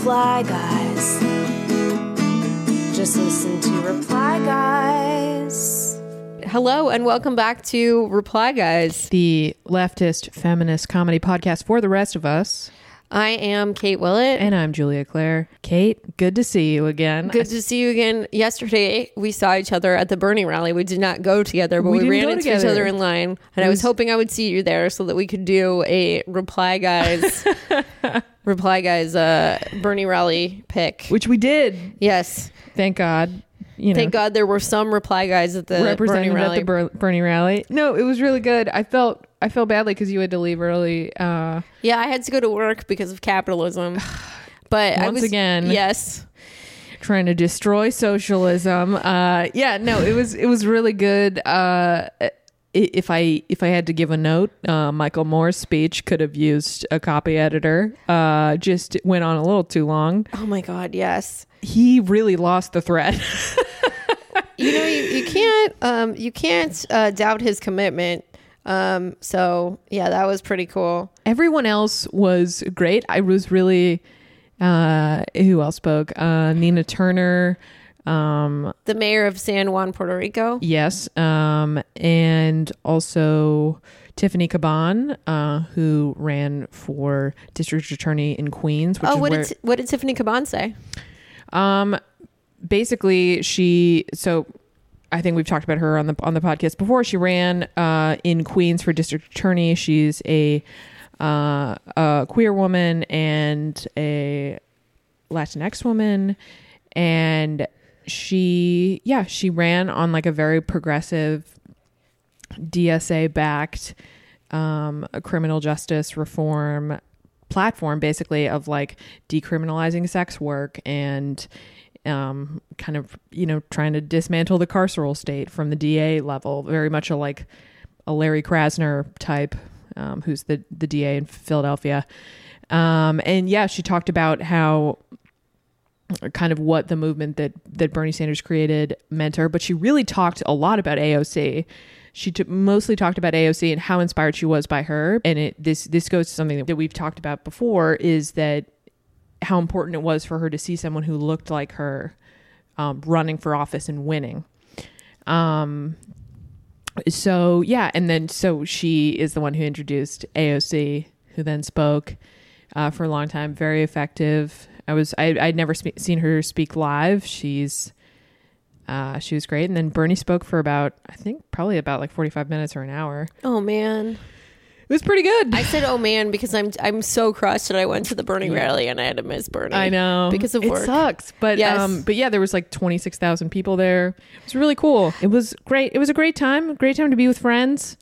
reply guys. Just listen to reply guys. Hello and welcome back to Reply Guys. the leftist feminist comedy podcast for the rest of us. I am Kate Willett. And I'm Julia Claire. Kate, good to see you again. Good to see you again. Yesterday, we saw each other at the Bernie rally. We did not go together, but We we, ran into each other in line. And I was was- hoping I would see you there so that we could do a Reply Guys, Reply Guys uh, Bernie rally pick. Which we did. Yes. Thank God. You know, Thank God there were some Reply Guys at the Bernie rally. at the Ber- Bernie rally. No, it was really good. I felt I felt badly because you had to leave early. Uh, yeah, I had to go to work because of capitalism. But I Once was again. yes. trying to destroy socialism. Uh, yeah, no, it was it was really good. Uh, if I if I had to give a note, uh, Michael Moore's speech could have used a copy editor. Uh, just went on a little too long. Oh my God, yes. He really lost the thread. you know you, you can't um you can't uh, doubt his commitment um so yeah that was pretty cool Everyone else was great. I was really. Uh, who else spoke? Uh, Nina Turner. Um, the mayor of san juan puerto rico Yes, um, and also Tiffany Caban, uh, who ran for district attorney in Queens. Which oh what did what did tiffany caban say um, basically she. So I think we've talked about her on the on the podcast before. She ran uh, in Queens for district attorney. She's a uh, a queer woman and a Latinx woman, and she yeah she ran on like a very progressive DSA backed um, criminal justice reform platform, basically of like decriminalizing sex work and um, kind of you know trying to dismantle the carceral state from the DA level. Very much a like a Larry Krasner type, um, who's the the DA in Philadelphia. Um, and yeah, she talked about how kind of what the movement that that Bernie Sanders created meant her, but she really talked a lot about AOC. She t- mostly talked about AOC and how inspired she was by her. And it this this goes to something that we've talked about before is that how important it was for her to see someone who looked like her um, running for office and winning. Um, so yeah, and then so she is the one who introduced AOC, who then spoke uh, for a long time. Very effective. I was I I'd never spe- seen her speak live. She's uh, she was great, and then Bernie spoke for about I think probably about like forty five minutes or an hour. oh man was pretty good. i said oh man because i'm i'm so crushed that i went to the bernie rally and i had to miss bernie I know because of it work sucks, but Yes. um, but yeah, there was like twenty six thousand people there. It was really cool. It was great. It was a great time. Great time to be with friends.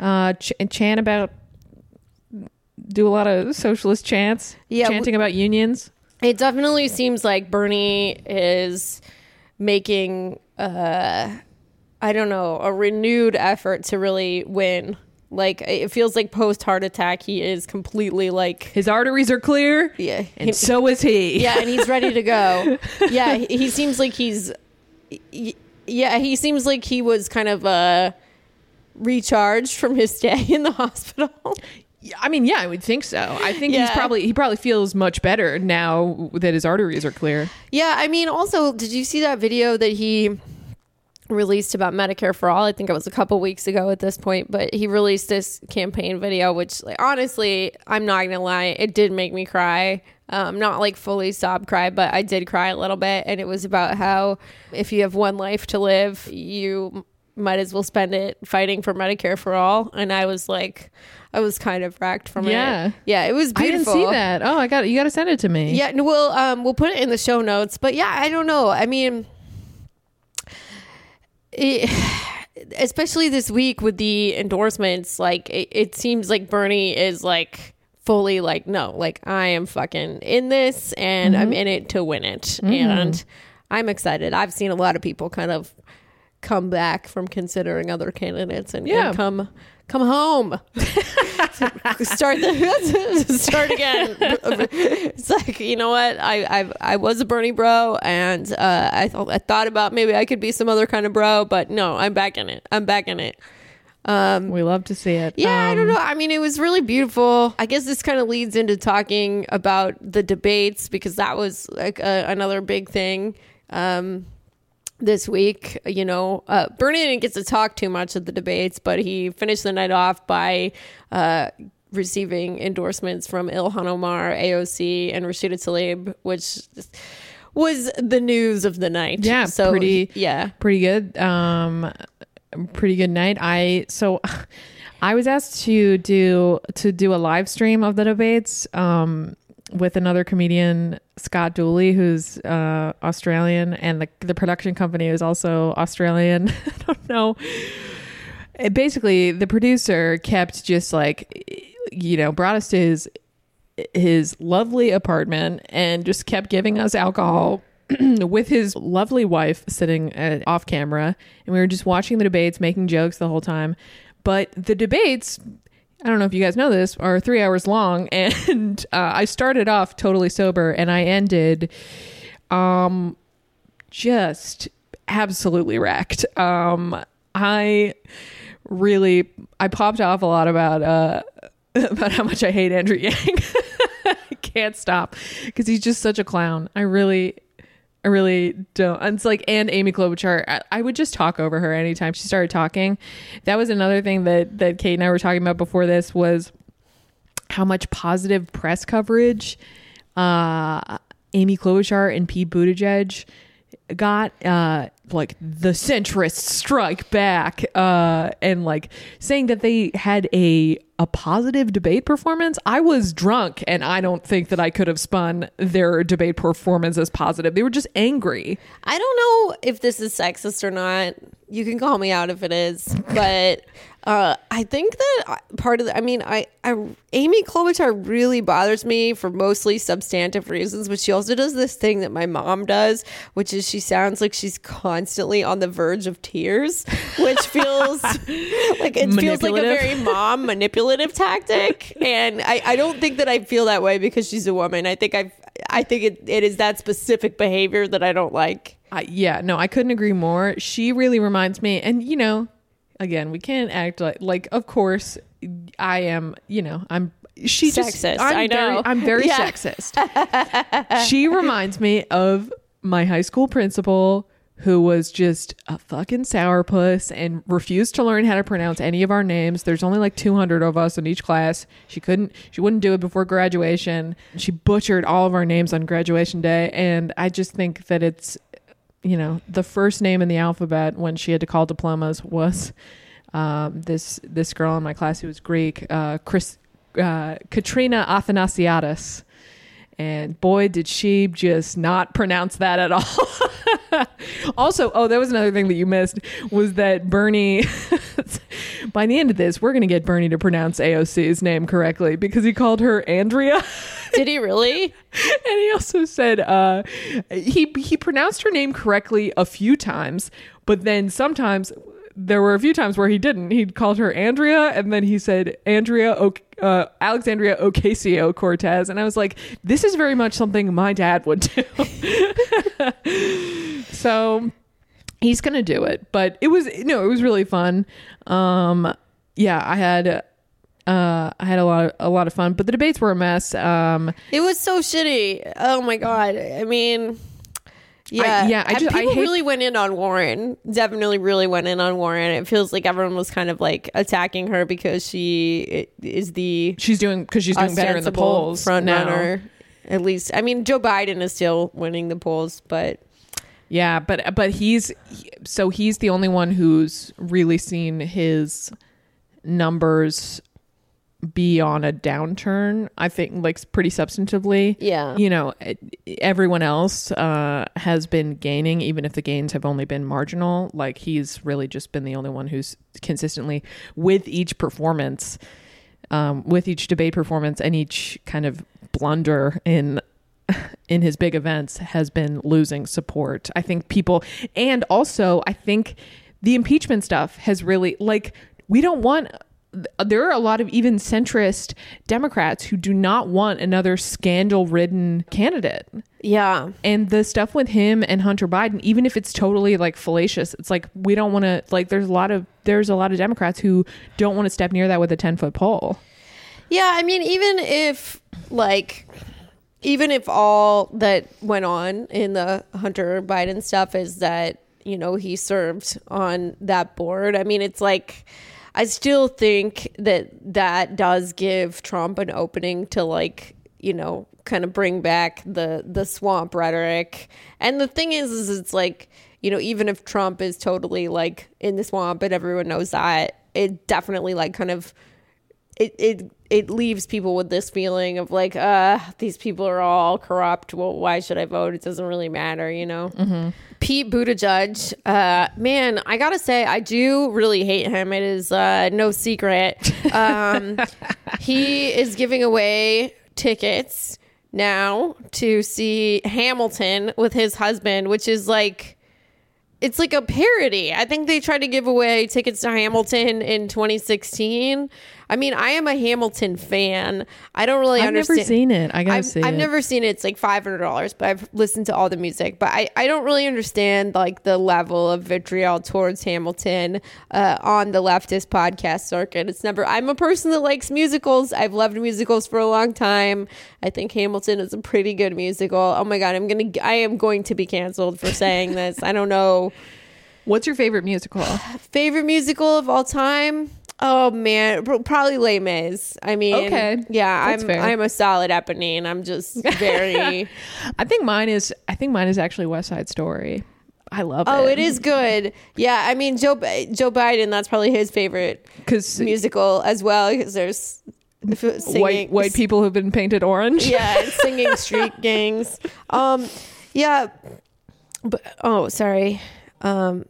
Uh, ch- and chant about, do a lot of socialist chants. Yeah, chanting about unions. It definitely seems like Bernie is making uh I don't know, a renewed effort to really win. Like it feels like post heart attack he is completely like His arteries are clear, yeah. and so is he. yeah, and he's ready to go. Yeah, he, he seems like he's yeah, he seems like he was kind of uh recharged from his stay in the hospital. I mean, yeah, I would think so. I think he's probably he probably feels much better now that his arteries are clear. Yeah, I mean, also, did you see that video that he released about Medicare for All? I think it was a couple weeks ago at this point, but he released this campaign video, which, like, honestly, I'm not gonna lie, it did make me cry. Um, not like fully sob cry, but I did cry a little bit, and it was about how if you have one life to live, you might as well spend it fighting for Medicare for all. And I was like, I was kind of wrecked from Yeah. it. Yeah, yeah, it was I didn't see that. Oh, I got it. you. Got to send it to me. Yeah, we'll um we'll put it in the show notes. But yeah, I don't know. I mean, it, especially this week with the endorsements, like it, it seems like Bernie is like fully like no, like I am fucking in this and I'm mm-hmm. in it to win it, mm-hmm. and I'm excited. I've seen a lot of people kind of come back from considering other candidates and, and Yeah. come come home start the start again. It's like you know what I I, I was a Bernie bro, and uh, I thought I thought about maybe I could be some other kind of bro, but no, I'm back in it. I'm back in it. Um, we love to see it. Yeah, I don't Um, know. I mean, it was really beautiful. I guess this kind of leads into talking about the debates because that was like a, another big thing um, this week. You know, uh, Bernie didn't get to talk too much at the debates, but he finished the night off by uh, receiving endorsements from Ilhan Omar, AOC, and Rashida Tlaib, which was the news of the night. Yeah, so pretty- Yeah, pretty good um pretty good night i so i was asked to do to do a live stream of the debates um with another comedian scott dooley who's uh australian and the, the production company is also australian. I don't know. Basically the producer kept just like you know brought us to his his lovely apartment and just kept giving us alcohol with his lovely wife sitting uh, off camera. And we were just watching the debates making jokes the whole time. But the debates i don't know if you guys know this are three hours long and uh, i started off totally sober and i ended um just absolutely wrecked. Um i really i popped off a lot about uh about how much i hate andrew yang. I can't stop because he's just such a clown. I really I really don't. And it's like, and Amy Klobuchar, I, I would just talk over her anytime she started talking. That was another thing that that Kate and I were talking about before this was how much positive press coverage uh, Amy Klobuchar and Pete Buttigieg got. Uh, like the centrists strike back, uh, and like saying that they had a a positive debate performance. I was drunk, and I don't think that I could have spun their debate performance as positive. They were just angry. I don't know if this is sexist or not. You can call me out if it is, but uh, I think that part of the, I mean, I, I, Amy Klobuchar really bothers me for mostly substantive reasons, but she also does this thing that my mom does, which is she sounds like she's constantly on the verge of tears, which feels like it feels like a very mom manipulative tactic. And I, I don't think that I feel that way because she's a woman. I think I, I think it, it is that specific behavior that I don't like. I, yeah, no, I couldn't agree more. She really reminds me, and you know, again, we can't act like like. Of course, I am. You know, I'm. She just. Sexist, I'm I very- know. I'm very Yeah. sexist. she reminds me of my high school principal who was just a fucking sourpuss and refused to learn how to pronounce any of our names. There's only like 200 of us in each class. She couldn't, she wouldn't do it before graduation. She butchered all of our names on graduation day. And I just think that it's, you know, the first name in the alphabet when she had to call diplomas was um, this this girl in my class who was Greek, uh, Chris, uh, Katrina Athanasiadis. And boy, did she just not pronounce that at all. also, oh, that was another thing that you missed was that Bernie, by the end of this, we're going to get Bernie to pronounce AOC's name correctly because he called her Andrea. Did he really? and he also said uh, he he pronounced her name correctly a few times, but then sometimes there were a few times where he didn't. He called her Andrea, and then he said Andrea o- uh, Alexandria Ocasio Cortez, and I was like, this is very much something my dad would do. so he's gonna do it, but it was no, it was really fun. Um, yeah, I had. Uh, I had a lot of a lot of fun, but the debates were a mess. Um, It was so shitty. Oh my god. I mean, yeah, yeah, I just- I people hate- really went in on Warren. Definitely, really went in on Warren. It feels like everyone was kind of like attacking her because she is the she's doing because she's doing better in the polls front now. runner. At least, I mean, Joe Biden is still winning the polls, but Yeah, but but he's he- so he's the only one who's really seen his numbers be on a downturn. I think like pretty substantively. Yeah. You know, everyone else uh, has been gaining, even if the gains have only been marginal. Like he's really just been the only one who's consistently with each performance, um, with each debate performance, and each kind of blunder in in his big events has been losing support. I think people, and also I think the impeachment stuff has really like we don't want there are a lot of even centrist Democrats who do not want another scandal ridden candidate. Yeah. And the stuff with him and Hunter Biden, even if it's totally like fallacious, it's like we don't want to like there's a lot of there's a lot of Democrats who don't want to step near that with a 10 foot pole. Yeah, I mean, even if like, even if all that went on in the Hunter Biden stuff is that you know he served on that board, I mean, it's like. I still think that that does give Trump an opening to like, you know, kind of bring back the the swamp rhetoric. And the thing is is it's like, you know, even if Trump is totally like in the swamp and everyone knows that, it definitely like kind of it it it leaves people with this feeling of like, uh, these people are all corrupt. Well, why should I vote? It doesn't really matter, you know. Mm-hmm. Pete Buttigieg, uh, man, I gotta say, I do really hate him. It is uh, no secret. Um, he is giving away tickets now to see Hamilton with his husband, which is like it's like a parody. I think they tried to give away tickets to Hamilton in 2016. I mean, I am a Hamilton fan. I don't really I've understand. never seen it. I gotta I've, see I've it. never seen it. It's like five hundred dollars, but I've listened to all the music. But I, I don't really understand like the level of vitriol towards Hamilton uh, on the leftist podcast circuit. It's never. I'm a person that likes musicals. I've loved musicals for a long time. I think Hamilton is a pretty good musical. Oh my god, I'm gonna. I am going to be canceled for saying this. I don't know. What's your favorite musical? Favorite musical of all time? Oh man, probably Les Mis. I mean, Okay. yeah, That's I'm fair. I'm a solid Eponine. I'm just very. I think mine is I think mine is actually West Side Story. I love oh, it. it is good. Yeah, I mean Joe Joe Biden. That's probably his favorite because musical as well because there's singing, white white people who've been painted orange. Yeah, singing street gangs. Um, yeah, but oh, sorry. Um,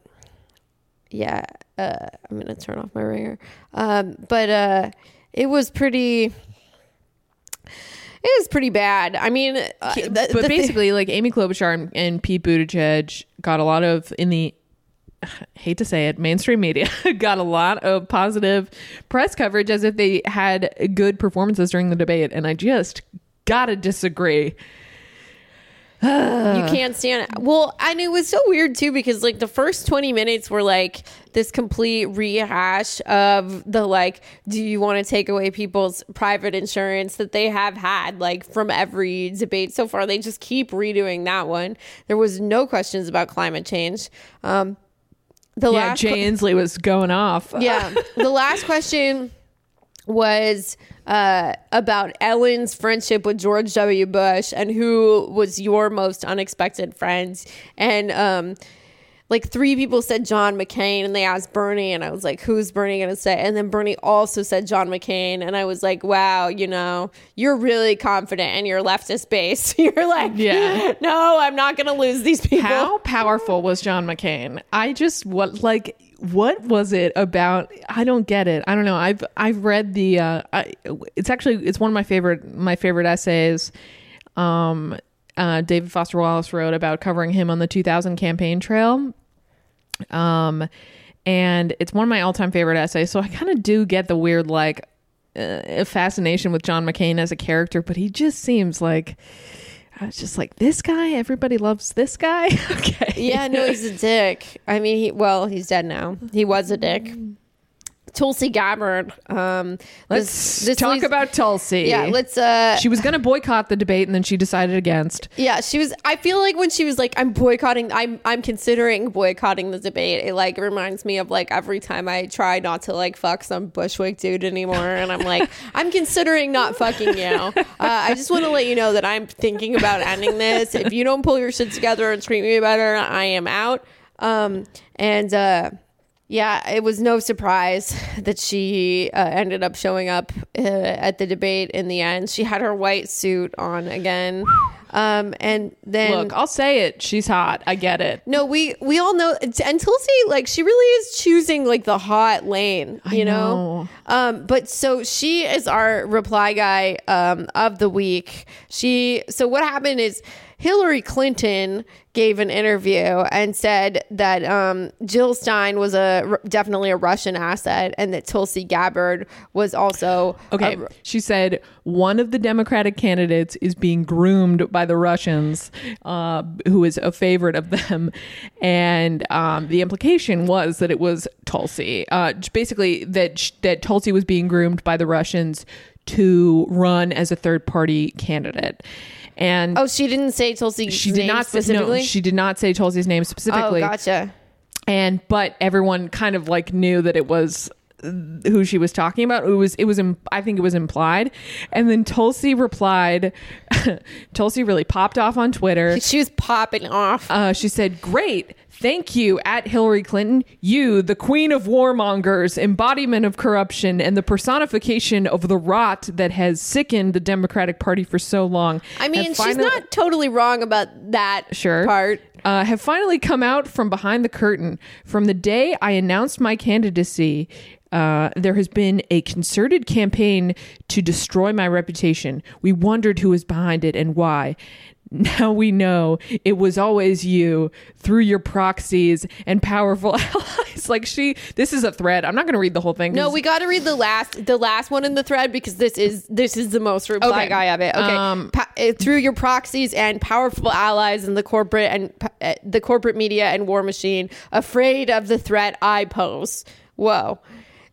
yeah, uh, I'm gonna turn off my ringer. Um, but uh, it was pretty. It was pretty bad. I mean, uh, the- but the thing- basically, like Amy Klobuchar and, and Pete Buttigieg got a lot of in the hate to say it, mainstream media got a lot of positive press coverage as if they had good performances during the debate, and I just gotta disagree. You can't stand it. Well, and it was so weird too because like the first 20 minutes were like this complete rehash of the like, do you want to take away people's private insurance that they have had like from every debate so far? They just keep redoing that one. There was no questions about climate change. Um, the Yeah, last Jay Inslee was going off. yeah. The last question was uh, about Ellen's friendship with George W. Bush and who was your most unexpected friend. And um, like three people said John McCain, and they asked Bernie, and I was like, "Who's Bernie going to say?" And then Bernie also said John McCain, and I was like, "Wow, you know, you're really confident in your leftist base. you're like, Yeah. no, I'm not going to lose these people." How powerful was John McCain? I just what like what was it about? I don't get it. I don't know. I've I've read the uh I, it's actually it's one of my favorite my favorite essays. Um uh David Foster Wallace wrote about covering him on the 2000 campaign trail. Um and it's one of my all-time favorite essays. So I kind of do get the weird like uh, fascination with John McCain as a character, but he just seems like I was just like, this guy, everybody loves this guy. okay. Yeah, no, he's a dick. I mean, he well, he's dead now. He was a dick. Mm. Tulsi Gabbard. Um, Let's this- this talk leads- about Tulsi. Yeah, let's. uh She was going to boycott the debate and then she decided against. Yeah, she was. I feel like when she was like, "I'm boycotting," I'm I'm considering boycotting the debate. It like reminds me of like every time I try not to like fuck some Bushwick dude anymore, and I'm like, I'm considering not fucking you. Uh, I just want to let you know that I'm thinking about ending this. If you don't pull your shit together and treat me better, I am out. Um, and uh, yeah, it was no surprise that she uh, ended up showing up uh, at the debate in the end. She had her white suit on again. Um, and then Look, I'll say it. She's hot. I get it. no, we we all know and Tulsi like she really is choosing like the hot lane, you know? know. Um but so she is our reply guy um of the week. She so what happened is Hillary Clinton gave an interview and said that um, Jill Stein was a definitely a Russian asset, and that Tulsi Gabbard was also Okay. a- she said one of the Democratic candidates is being groomed by the Russians, uh, who is a favorite of them. And um, the implication was that it was Tulsi. Uh, basically, that, sh- that Tulsi was being groomed by the Russians to run as a third party candidate. And oh, she didn't say Tulsi. she did not specifically. no, she did not say Tulsi's name specifically. oh, specifically gotcha. and but everyone kind of like knew that it was who she was talking about it was it was i think it was implied and then tulsi replied tulsi really popped off on twitter She was popping off. uh, she said great thank you at hillary clinton you the queen of warmongers embodiment of corruption and the personification of the rot that has sickened the democratic party for so long I mean, she's finally- not totally wrong about that sure part. uh, have finally come out from behind the curtain. From the day I announced my candidacy, uh, there has been a concerted campaign to destroy my reputation. We wondered who was behind it and why. Now we know it was always you through your proxies and powerful allies. Like she, this is a thread. I'm not going to read the whole thing. No, we got to read the last the last one in the thread because this is this is the most reply Okay. guy of it. Okay, Um, Pa- uh, through your proxies and powerful allies in the corporate and uh, the corporate media and war machine, afraid of the threat I pose. Whoa.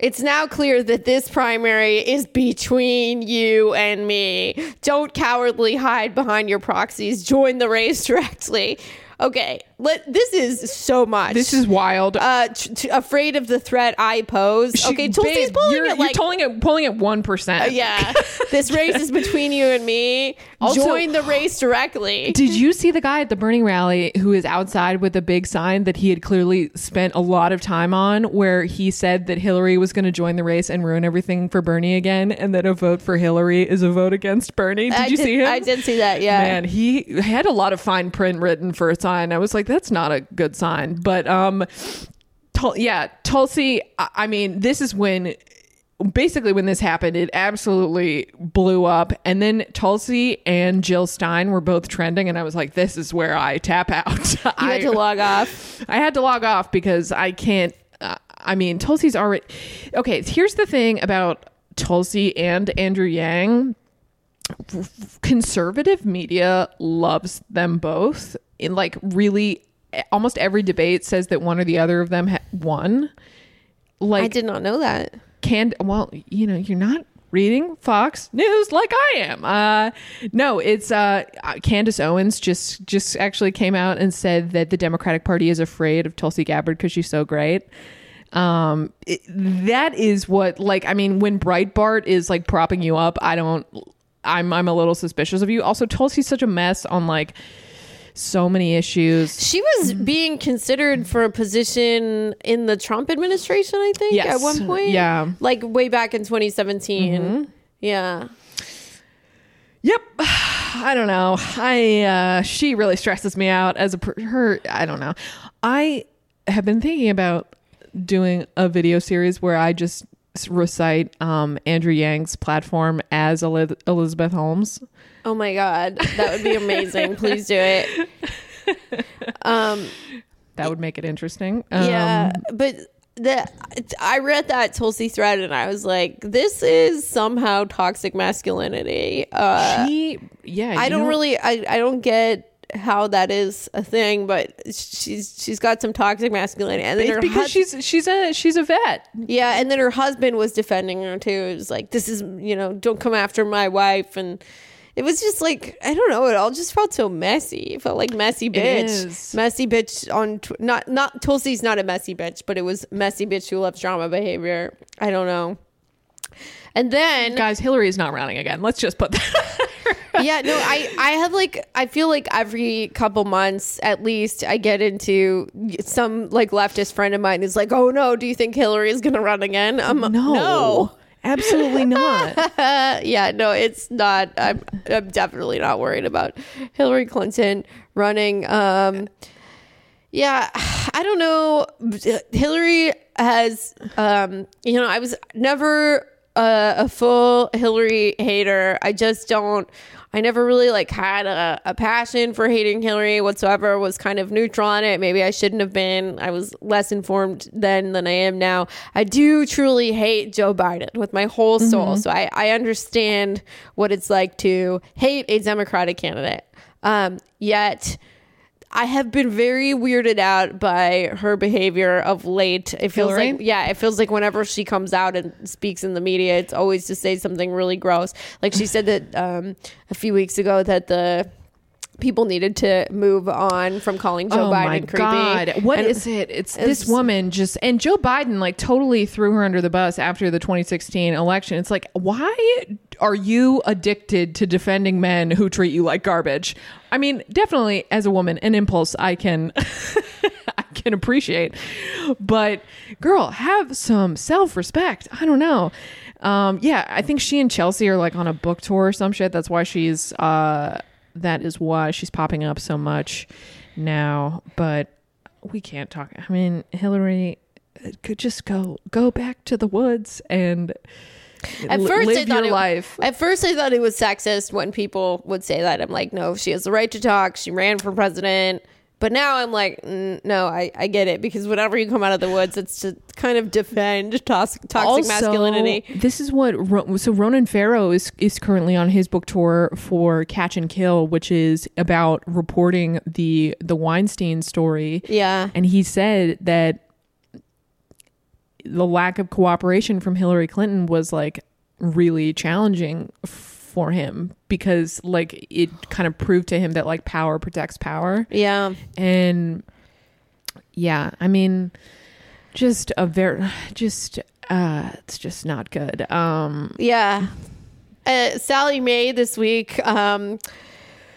It's now clear that this primary is between you and me. Don't cowardly hide behind your proxies. Join the race directly. Okay, let this is so much. this is wild. uh, t- t- afraid of the threat I pose. She- okay, Tulsi's pulling you're, it you're like, pulling it, pulling it one percent. yeah, this race is between you and me. Also- Join the race directly. Did you see the guy at the Bernie rally who is outside with a big sign that he had clearly spent a lot of time on where he said that Hillary was going to join the race and ruin everything for Bernie again and that a vote for Hillary is a vote against Bernie? Did I you see him? I did see that. Yeah. Man, he had a lot of fine print written for a sign. I was like, that's not a good sign. But um, Tul- yeah, Tulsi. I I mean, this is when basically when this happened, it absolutely blew up. And then Tulsi and Jill Stein were both trending, and I was like, this is where I tap out. You I, had to log off. I had to log off because I can't. Uh, I mean, Tulsi's already okay. Here's the thing about Tulsi and Andrew Yang. Conservative media loves them both. In like really, almost every debate says that one or the other of them ha- won. Like I did not know that. can well you know you're not reading fox news like i am uh no it's uh candace owens just just actually came out and said that the democratic party is afraid of tulsi gabbard because she's so great um it, that is what like i mean when breitbart is like propping you up i don't i'm i'm a little suspicious of you also tulsi's such a mess on like so many issues She was being considered for a position in the Trump administration, I think, Yes. at one point. Yeah. Mm-hmm. Like way back in 2017. Yeah. Yep. I don't know. I uh she really stresses me out as a per- her I don't know. I have been thinking about doing a video series where I just recite um Andrew Yang's platform as Eli- Elizabeth Holmes. Oh my God. That would be amazing. Please do it. Um, That would make it interesting. Um, yeah. But the I read that Tulsi thread and I was like, this is somehow toxic masculinity. Uh, she yeah, I don't know- really I, I don't get how that is a thing, but she's she's got some toxic masculinity. And then it's her because hus- she's she's a she's a vet. yeah, and then her husband was defending her too. It was like this is you know don't come after my wife, and it was just like I don't know. It all just felt so messy. It felt like messy bitch, is. messy bitch on tw- not not Tulsi's not a messy bitch, but it was messy bitch who loves drama behavior. I don't know. And then Guys, Hillary is not running again. Let's just put that yeah, no, I I have like I feel like every couple months at least I get into some like leftist friend of mine is like, "Oh no, do you think Hillary is going to run again?" I'm no. Absolutely not. Uh, yeah, no, it's not. I'm I'm definitely not worried about Hillary Clinton running. Um yeah, I don't know. Hillary has um you know, I was never a, a full Hillary hater. I just don't. I never really like had a, a passion for hating Hillary whatsoever. Was kind of neutral on it. Maybe I shouldn't have been. I was less informed then than I am now. I do truly hate Joe Biden with my whole soul. So I, I understand what it's like to hate a Democratic candidate. Um, yet I have been very weirded out by her behavior of late. It feels Hillary? like yeah, it feels like whenever she comes out and speaks in the media, it's always to say something really gross. Like she said that um, a few weeks ago that the people needed to move on from calling Joe oh Biden my creepy. god. What And- is it? It's, it's- this woman just and joe biden like totally threw her under the bus after the 2016 election. It's like why are you addicted to defending men who treat you like garbage? I mean definitely as a woman an impulse i can i can appreciate. But girl have some self-respect. I don't know. Um yeah i think she and chelsea are like on a book tour or some shit. That's why she's uh that is why she's popping up so much now but we can't talk i mean hillary could just go go back to the woods and At first, live I thought your it, life At first, I thought it was sexist when people would say that. I'm like, no, she has the right to talk. She ran for president. But now I'm like, no, I, I get it because whenever you come out of the woods, it's to kind of defend toxic, toxic Also, masculinity. This is what so Ronan Farrow is is currently on his book tour for Catch and Kill, which is about reporting the the Weinstein story. Yeah. and he said that the lack of cooperation from Hillary Clinton was like really challenging for him because like it kind of proved to him that like power protects power Yeah. and yeah i mean just a very just uh it's just not good um Yeah. Uh, Sallie Mae this week um,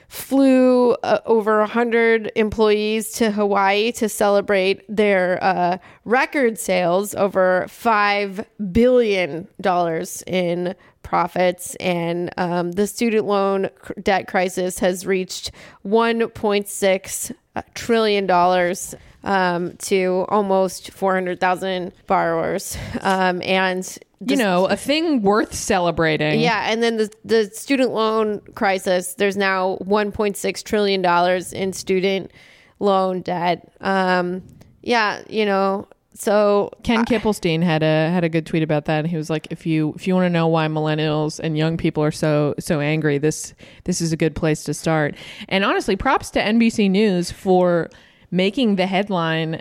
flew uh, over 100 employees to Hawaii to celebrate their uh, record sales over $5 billion in profits. And um, the student loan debt crisis has reached $1.6 trillion um, to almost 400,000 borrowers. Um, and you know a thing worth celebrating yeah, and then the the student loan crisis. There's now 1.6 trillion dollars in student loan debt. Um, yeah, you know, so Ken Klippenstein had a had a good tweet about that, and he was like, "If you if you want to know why millennials and young people are so so angry, this this is a good place to start." And honestly, props to NBC News for making the headline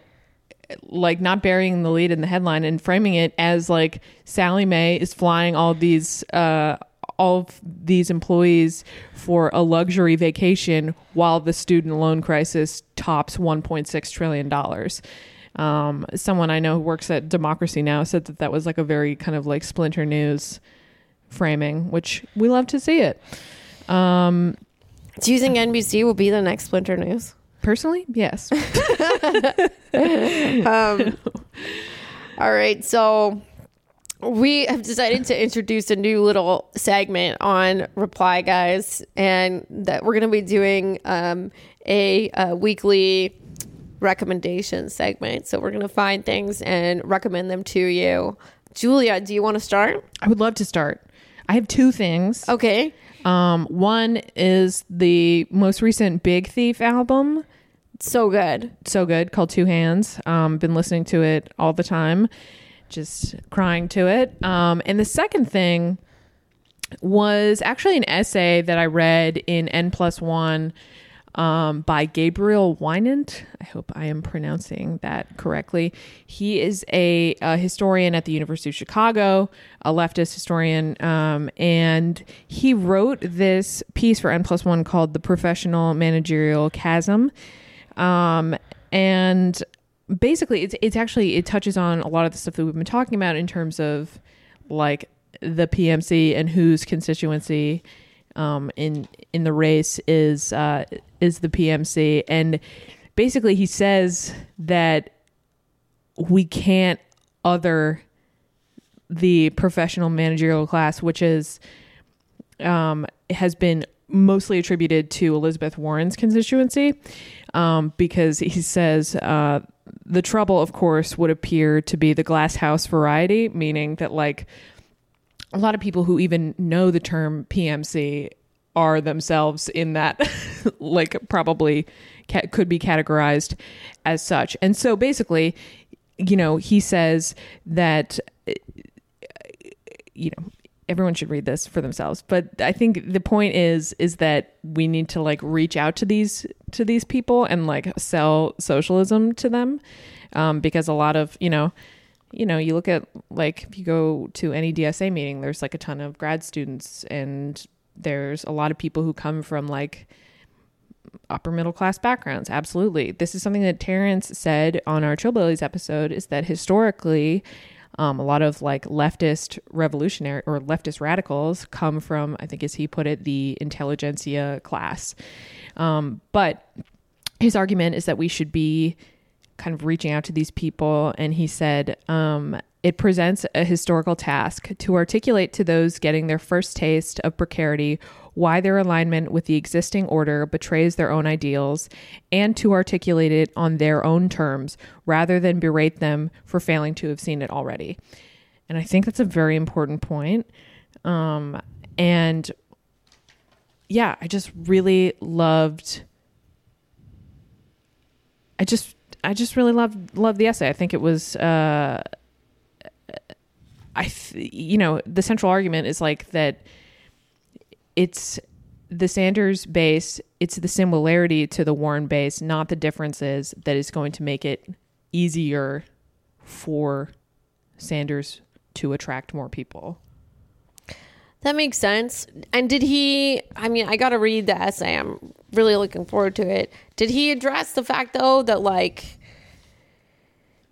like not burying the lead in the headline and framing it as like Sallie Mae is flying all these uh all of these employees for a luxury vacation while the student loan crisis tops 1.6 trillion dollars. Um, someone I know who works at Democracy Now said that that was like a very kind of like splinter news framing, which we love to see it. Um, do you think NBC will be the next Splinter News? personally, yes. Um, all right, so we have decided to introduce a new little segment on Reply Guys, and that we're going to be doing um, a, uh weekly recommendation segment. So we're going to find things and recommend them to you. Julia, do you want to start? I would love to start. I have two things. Okay. Um, one is the most recent Big Thief album. So good. so good called Two Hands. Um, been listening to it all the time, just crying to it. Um, and the second thing was actually an essay that I read in N plus one um, by Gabriel Winant. I hope I am pronouncing that correctly. He is a, a historian at the University of Chicago, a leftist historian, um, and he wrote this piece for N plus one called "The Professional Managerial Chasm." um, and basically it's it's actually it touches on a lot of the stuff that we've been talking about in terms of like the PMC and whose constituency um, in in the race is uh, is the PMC, and basically he says that we can't other the professional managerial class, which is um, has been mostly attributed to Elizabeth Warren's constituency, um, because he says uh, the trouble, of course, would appear to be the glass house variety, meaning that like a lot of people who even know the term PMC are themselves in that, like, probably ca- could be categorized as such. And so basically, you know, he says that, you know, everyone should read this for themselves but i think the point is is that we need to like reach out to these to these people and like sell socialism to them um, because a lot of you know you know you look at like if you go to any dsa meeting there's like a ton of grad students and there's a lot of people who come from like upper middle class backgrounds. Absolutely. This is something that terrence said on our chillbillies episode is that historically um, a lot of like leftist revolutionary or leftist radicals come from i think as he put it the intelligentsia class. Um, but his argument is that we should be kind of reaching out to these people and he said um, it presents a historical task to articulate to those getting their first taste of precarity why their alignment with the existing order betrays their own ideals, and to articulate it on their own terms rather than berate them for failing to have seen it already. And I think that's a very important point. Um, and yeah, I just really loved. I just, I just really loved loved the essay. I think it was. Uh, I, th- you know, the central argument is like that it's the Sanders base, it's the similarity to the Warren base, not the differences that is going to make it easier for Sanders to attract more people. That makes sense. And did he? I mean, I got to read the essay. I'm really looking forward to it. Did he address the fact though that like,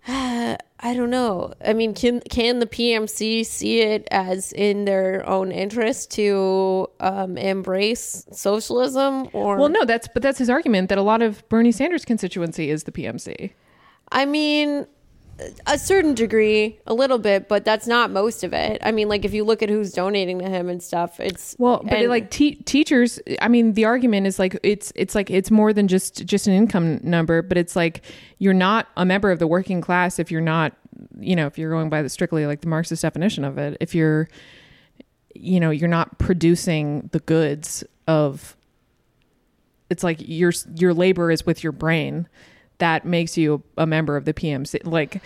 uh, I don't know. I mean, can can the PMC see it as in their own interest to um, embrace socialism? Or Well, no, that's but that's his argument that a lot of Bernie Sanders constituency is the PMC. I mean, a certain degree, a little bit, but that's not most of it. I mean, like if you look at who's donating to him and stuff, it's Well, but it, like te- teachers, I mean, the argument is like it's it's like it's more than just just an income number, but it's like you're not a member of the working class if you're not, you know, if you're going by the strictly like the Marxist definition of it. If you're, you know, you're not producing the goods of. It's like your your labor is with your brain. That makes you a member of the PMC. Like,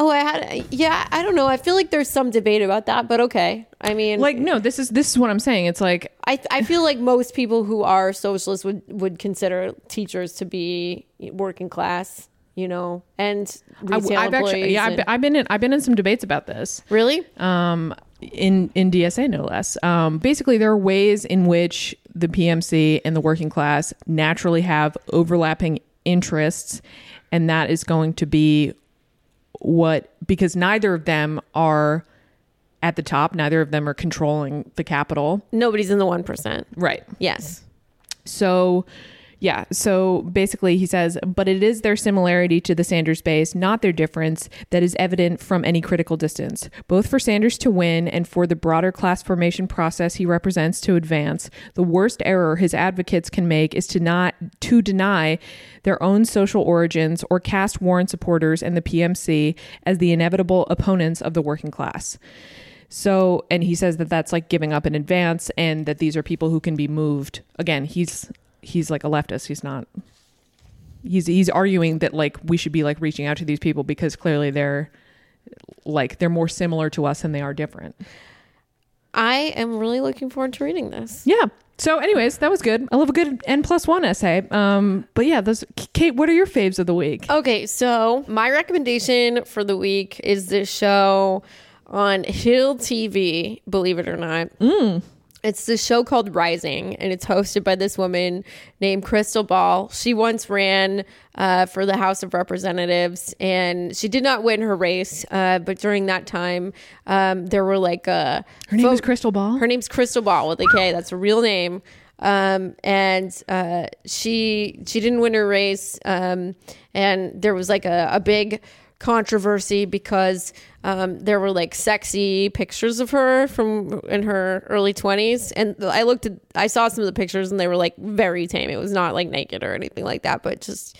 Oh, I had yeah. I don't know. I feel like there's some debate about that, but okay. I mean, like no, this is this is what I'm saying. It's like I I feel like most people who are socialists would would consider teachers to be working class, you know, and I, retail have actually yeah, I've and- I've been in I've been in some debates about this. really. um, in in DSA no less. Um, basically, there are ways in which the PMC and the working class naturally have overlapping interests, and that is going to be what because neither of them are at the top. Neither of them are controlling the capital. Nobody's in the one percent. Right. Yes. So, yeah. So basically, he says, but it is their similarity to the Sanders base, not their difference, that is evident from any critical distance. Both for Sanders to win and for the broader class formation process he represents to advance, the worst error his advocates can make is to not to deny their own social origins or cast Warren supporters and the PMC as the inevitable opponents of the working class. So, and he says that that's like giving up in advance, and that these are people who can be moved. Again, he's he's like a leftist. He's not. He's he's arguing that like we should be like reaching out to these people because clearly they're like they're more similar to us than they are different. I am really looking forward to reading this. Yeah. So, anyways, that was good. I love a good N plus one essay. Um, but yeah, those Kate, what are your faves of the week? Okay, so my recommendation for the week is this show on Hill TV, believe it or not. It's this show called Rising, and it's hosted by this woman named Krystal Ball. She once ran uh, for the House of Representatives, and she did not win her race. Uh, but during that time, um, there were like uh, Her name is Krystal Ball. her name's Krystal Ball with a K. That's a real name. Um, and uh, she she didn't win her race. Um, and there was like a, a big controversy because um, there were like sexy pictures of her from in her early 20s and i looked at i saw some of the pictures and they were like very tame it was not like naked or anything like that but just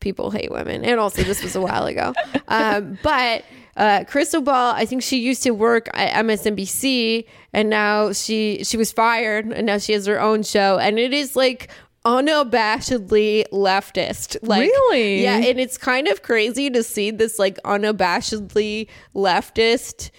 people hate women. And also, this was a while ago. Um, but uh, Krystal Ball, I think she used to work at MSNBC, and now she she was fired, and now she has her own show, and it is like unabashedly leftist. Like, Really? Yeah, and it's kind of crazy to see this like unabashedly leftist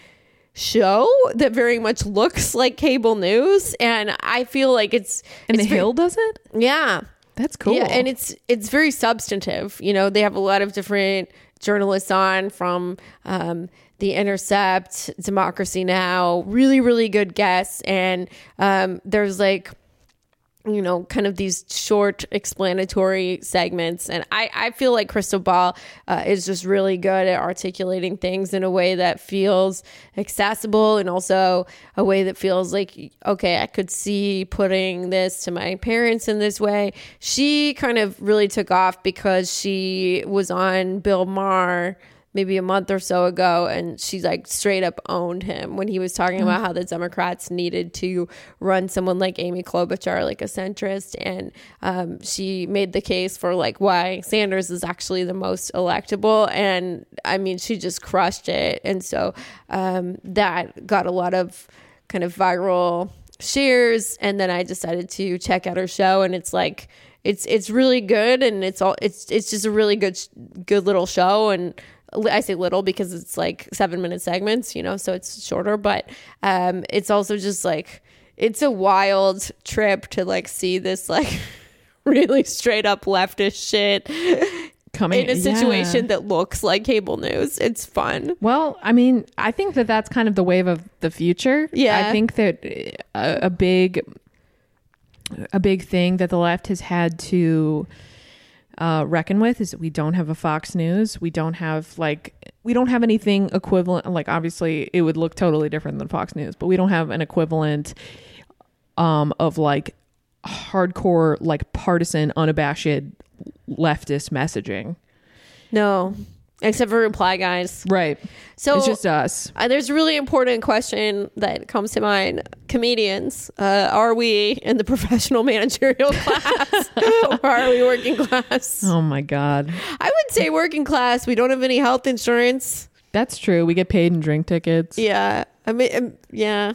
show that very much looks like cable news, and I feel like it's And it's the ve- Hill does it. yeah. That's cool. Yeah, and it's it's very substantive. You know, they have a lot of different journalists on from um, the Intercept, Democracy Now. Really, really good guests, and um, there's like you know, kind of these short explanatory segments. And I, I feel like Krystal Ball uh, is just really good at articulating things in a way that feels accessible and also a way that feels like, okay, I could see putting this to my parents in this way. She kind of really took off because she was on Bill Maher maybe a month or so ago and she like straight up owned him when he was talking about how the democrats needed to run someone like amy klobuchar like a centrist. And um, she made the case for like why sanders is actually the most electable. And i mean she just crushed it. And so um, that got a lot of kind of viral shares. And then i decided to check out her show. And it's like it's it's really good. And it's all it's it's just a really good good little show. And I say little because it's like seven minute segments, you know, so it's shorter, but um, it's also just like it's a wild trip to like see this like really straight up leftist shit coming in a yeah. situation that looks like cable news. It's fun. Well, I mean, I think that that's kind of the wave of the future. Yeah. I think that uh, a, a big, a big thing that the left has had to uh, reckon with is that we don't have a Fox News. We don't have like we don't have anything equivalent. Like obviously, it would look totally different than Fox News, but we don't have an equivalent um, of like hardcore, like partisan, unabashed leftist messaging. No, except for reply guys. Right. So it's just us. Uh, there's a really important question that comes to mind. Comedians, uh, are we in the professional managerial class or are we working class? Oh my god. I would say working class. We don't have any health insurance. That's true. We get paid in drink tickets. Yeah. I mean, um, yeah.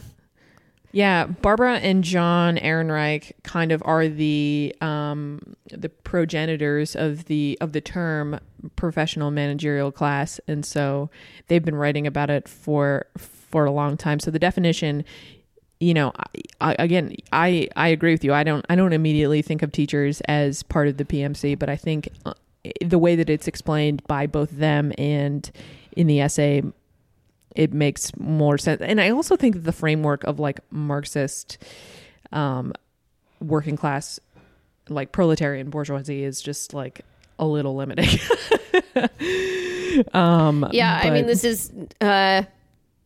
Yeah, Barbara and John Ehrenreich kind of are the um, the progenitors of the of the term professional managerial class, and so they've been writing about it for for a long time. So the definition, you know, I, I, again, I I agree with you. I don't I don't immediately think of teachers as part of the PMC, but I think uh, the way that it's explained by both them and in the essay it makes more sense. And I also think that the framework of like Marxist um, working class, like proletarian bourgeoisie, is just like a little limiting. um, Yeah. I mean, this is, uh,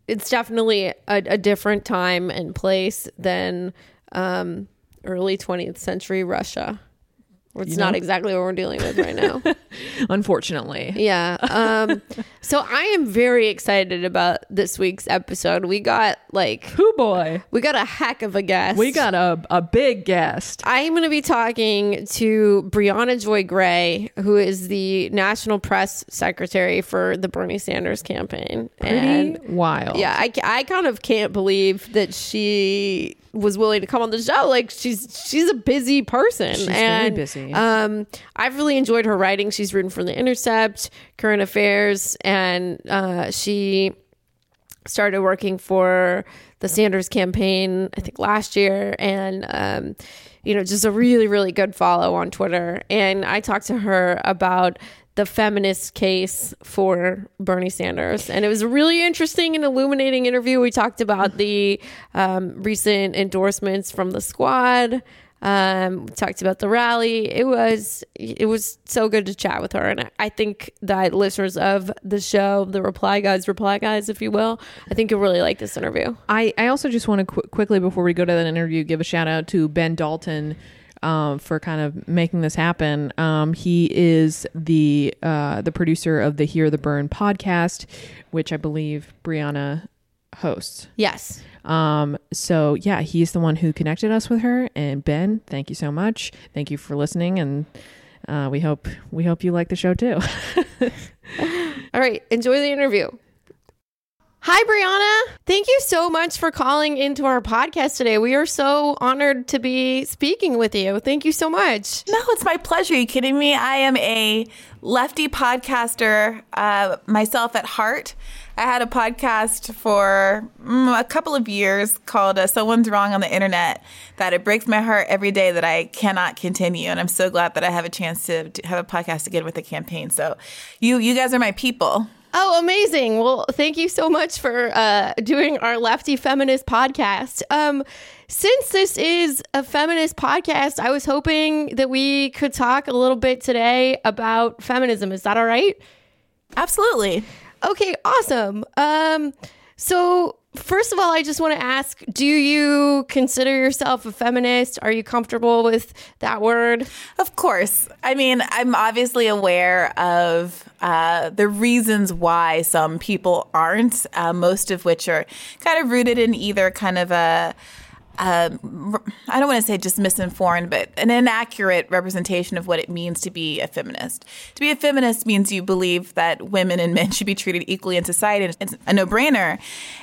it's definitely a, a different time and place than um, early 20th century Russia. It's You not exactly what we're dealing with right now. unfortunately. Yeah. Um, so I am very excited about this week's episode. We got like Hoo boy, we got a heck of a guest. we got a, a big guest. I'm going to be talking to Briahna Joy Gray, who is the national press secretary for the Bernie Sanders campaign. Pretty and wild. yeah, I, I kind of can't believe that she was willing to come on the show. Like she's she's a busy person. She's very and, busy. Um, I've really enjoyed her writing. She's written for the Intercept, Current Affairs, and uh, she started working for the Sanders campaign, I think last year, and um, you know, just a really, really good follow on Twitter. And I talked to her about the feminist case for Bernie Sanders, and it was a really interesting and illuminating interview. We talked about the um, recent endorsements from the squad. Um, talked about the rally. It was it was so good to chat with her, and I- I think that listeners of the show, the Reply Guys, Reply Guys, if you will, I think you'll really like this interview. I, I also just want to qu- quickly before we go to that interview give a shout out to Ben Dalton um, for kind of making this happen. Um, he is the uh, the producer of the Hear the Bern podcast, which I believe Briahna hosts. Yes, Um, so yeah, he's the one who connected us with her. And Ben, thank you so much. Thank you for listening and uh, we hope we hope you like the show too. All right, enjoy the interview. Hi, Briahna. Thank you so much for calling into our podcast today. We are so honored to be speaking with you. Thank you so much. No, it's my pleasure. Are you kidding me? I am a lefty podcaster uh, myself at heart. I had a podcast for mm, a couple of years called uh, Someone's Wrong on the Internet that it breaks my heart every day that I cannot continue. And I'm so glad that I have a chance to, have a podcast again with the campaign. So you, you guys are my people. Oh, amazing. Well, thank you so much for uh, doing our Lefty Feminist podcast. Um, since this is a feminist podcast, I was hoping that we could talk a little bit today about feminism. Is that all right? Absolutely. Okay, awesome. Um, so first of all, I just want to ask: Do you consider yourself a feminist? Are you comfortable with that word? Of course. I mean, I'm obviously aware of uh, the reasons why some people aren't, uh, most of which are kind of rooted in either kind of a um, I don't want to say just misinformed, but an inaccurate representation of what it means to be a feminist. To be a feminist means you believe that women and men should be treated equally in society. It's a no brainer.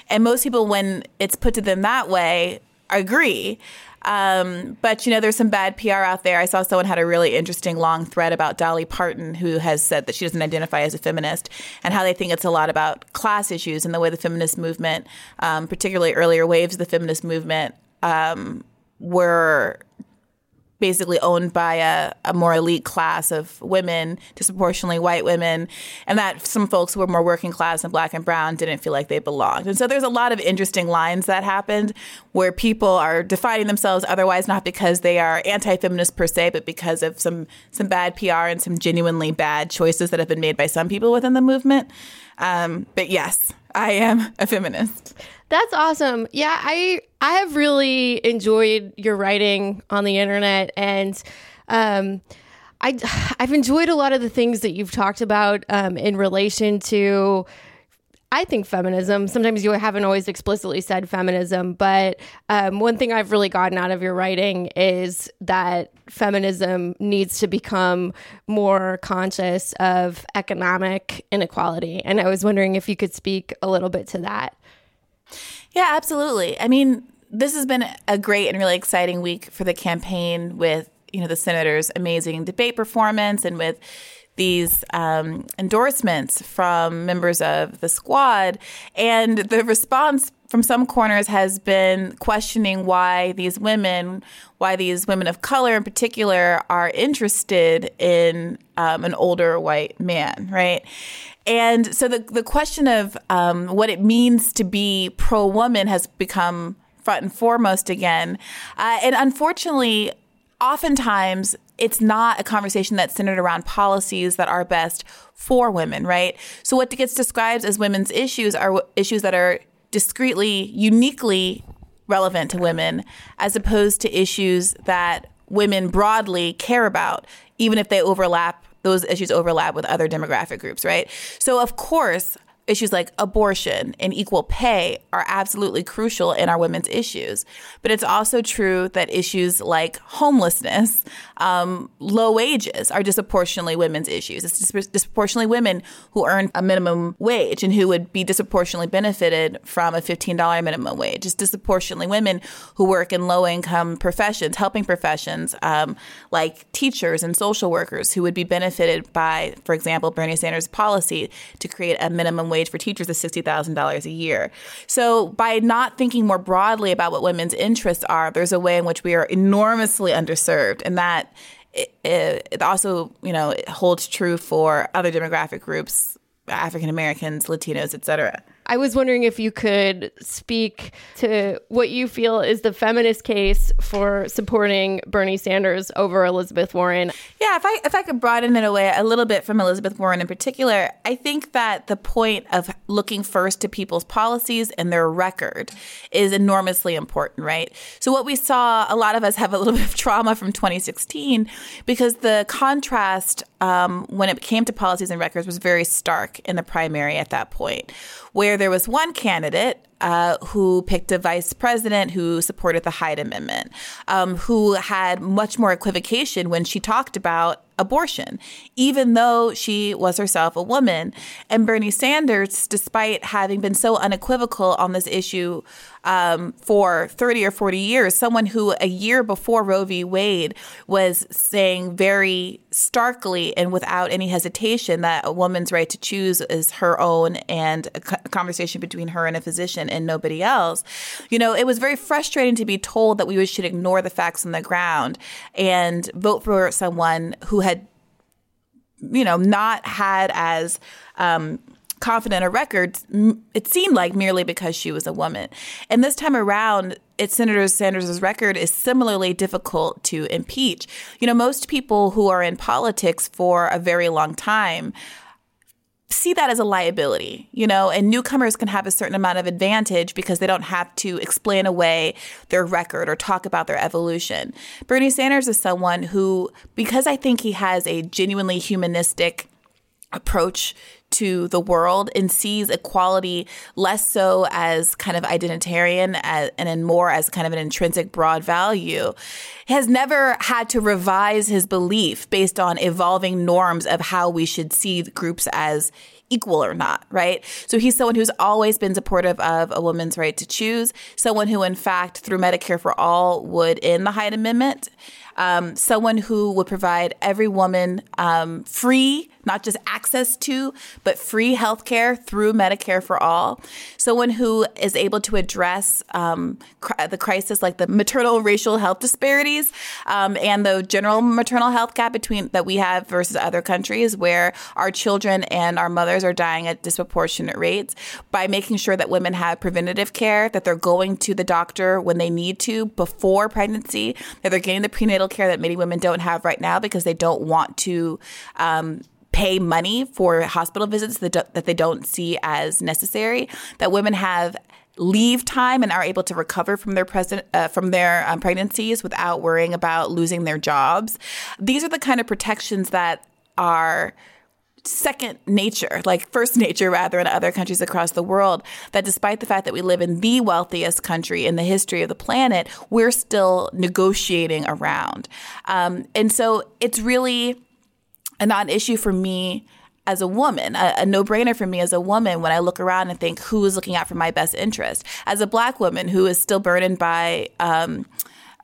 And most people, when it's put to them that way, agree. Um, but you know, there's some bad PR out there. I saw someone had a really interesting long thread about Dolly Parton, who has said that she doesn't identify as a feminist, and how they think it's a lot about class issues and the way the feminist movement, um, particularly earlier waves of the feminist movement, um, were basically owned by a, a, more elite class of women, disproportionately white women, and that some folks who were more working class and black and brown didn't feel like they belonged. And so there's a lot of interesting lines that happened where people are defining themselves otherwise not because they are anti-feminist per se, but because of some some bad PR and some genuinely bad choices that have been made by some people within the movement. Um, but yes, I am a feminist. That's awesome. Yeah, I I have really enjoyed your writing on the internet and um I I've enjoyed a lot of the things that you've talked about um, in relation to I think feminism. Sometimes you haven't always explicitly said feminism, but um, one thing I've really gotten out of your writing is that feminism needs to become more conscious of economic inequality. And I was wondering if you could speak a little bit to that. Yeah, absolutely. I mean, this has been a great and really exciting week for the campaign with, you know, the senator's amazing debate performance and with these um, endorsements from members of the squad. And the response from some corners has been questioning why these women, why these women of color in particular, are interested in um, an older white man, right? And so the the question of um, what it means to be pro woman has become front and foremost again, uh, and unfortunately, oftentimes it's not a conversation that's centered around policies that are best for women, right? So what gets described as women's issues are issues that are discreetly, uniquely relevant to women, as opposed to issues that women broadly care about, even if they overlap those issues overlap with other demographic groups, right? So, of course, issues like abortion and equal pay are absolutely crucial in our women's issues. But it's also true that issues like homelessness, um, low wages are disproportionately women's issues. It's disproportionately women who earn a minimum wage and who would be disproportionately benefited from a $15 minimum wage. It's disproportionately women who work in low income professions, helping professions um, like teachers and social workers who would be benefited by, for example, Bernie Sanders' policy to create a minimum wage for teachers of $60,000 a year. So by not thinking more broadly about what women's interests are, there's a way in which we are enormously underserved and that it, it also, you know, holds true for other demographic groups, African Americans, Latinos, et cetera. I was wondering if you could speak to what you feel is the feminist case for supporting Bernie Sanders over Elizabeth Warren. Yeah, if I if I could broaden it away a little bit from Elizabeth Warren in particular, I think that the point of looking first to people's policies and their record is enormously important, right? So what we saw, a lot of us have a little bit of trauma from 2016 because the contrast um, when it came to policies and records was very stark in the primary at that point, where there was one candidate uh, who picked a vice president who supported the Hyde Amendment, um, who had much more equivocation when she talked about abortion, even though she was herself a woman. And Bernie Sanders, despite having been so unequivocal on this issue um, for 30 or 40 years, someone who a year before Roe v. Wade was saying very starkly and without any hesitation that a woman's right to choose is her own and a conversation between her and a physician and nobody else. You know, it was very frustrating to be told that we should ignore the facts on the ground and vote for someone who had, you know, not had as um, confident a record, it seemed like merely because she was a woman. And this time around, it's Senator Sanders' record is similarly difficult to impeach. You know, most people who are in politics for a very long time see that as a liability, you know, and newcomers can have a certain amount of advantage because they don't have to explain away their record or talk about their evolution. Bernie Sanders is someone who, because I think he has a genuinely humanistic approach to the world and sees equality less so as kind of identitarian as, and in more as kind of an intrinsic broad value has never had to revise his belief based on evolving norms of how we should see groups as equal or not, right? So he's someone who's always been supportive of a woman's right to choose, someone who, in fact, through Medicare for All, would end the Hyde Amendment, um, someone who would provide every woman um, free not just access to, but free health care through Medicare for All. Someone who is able to address um, cr- the crisis like the maternal racial health disparities um, and the general maternal health gap between that we have versus other countries where our children and our mothers are dying at disproportionate rates by making sure that women have preventative care, that they're going to the doctor when they need to before pregnancy, that they're getting the prenatal care that many women don't have right now because they don't want to um, pay money for hospital visits that, that they don't see as necessary, that women have leave time and are able to recover from their present uh, from their um, pregnancies without worrying about losing their jobs. These are the kind of protections that are second nature, like first nature rather in other countries across the world, that despite the fact that we live in the wealthiest country in the history of the planet, we're still negotiating around. Um, and so it's really and not an issue for me as a woman, a, a no brainer for me as a woman when I look around and think who is looking out for my best interest. As a black woman who is still burdened by um,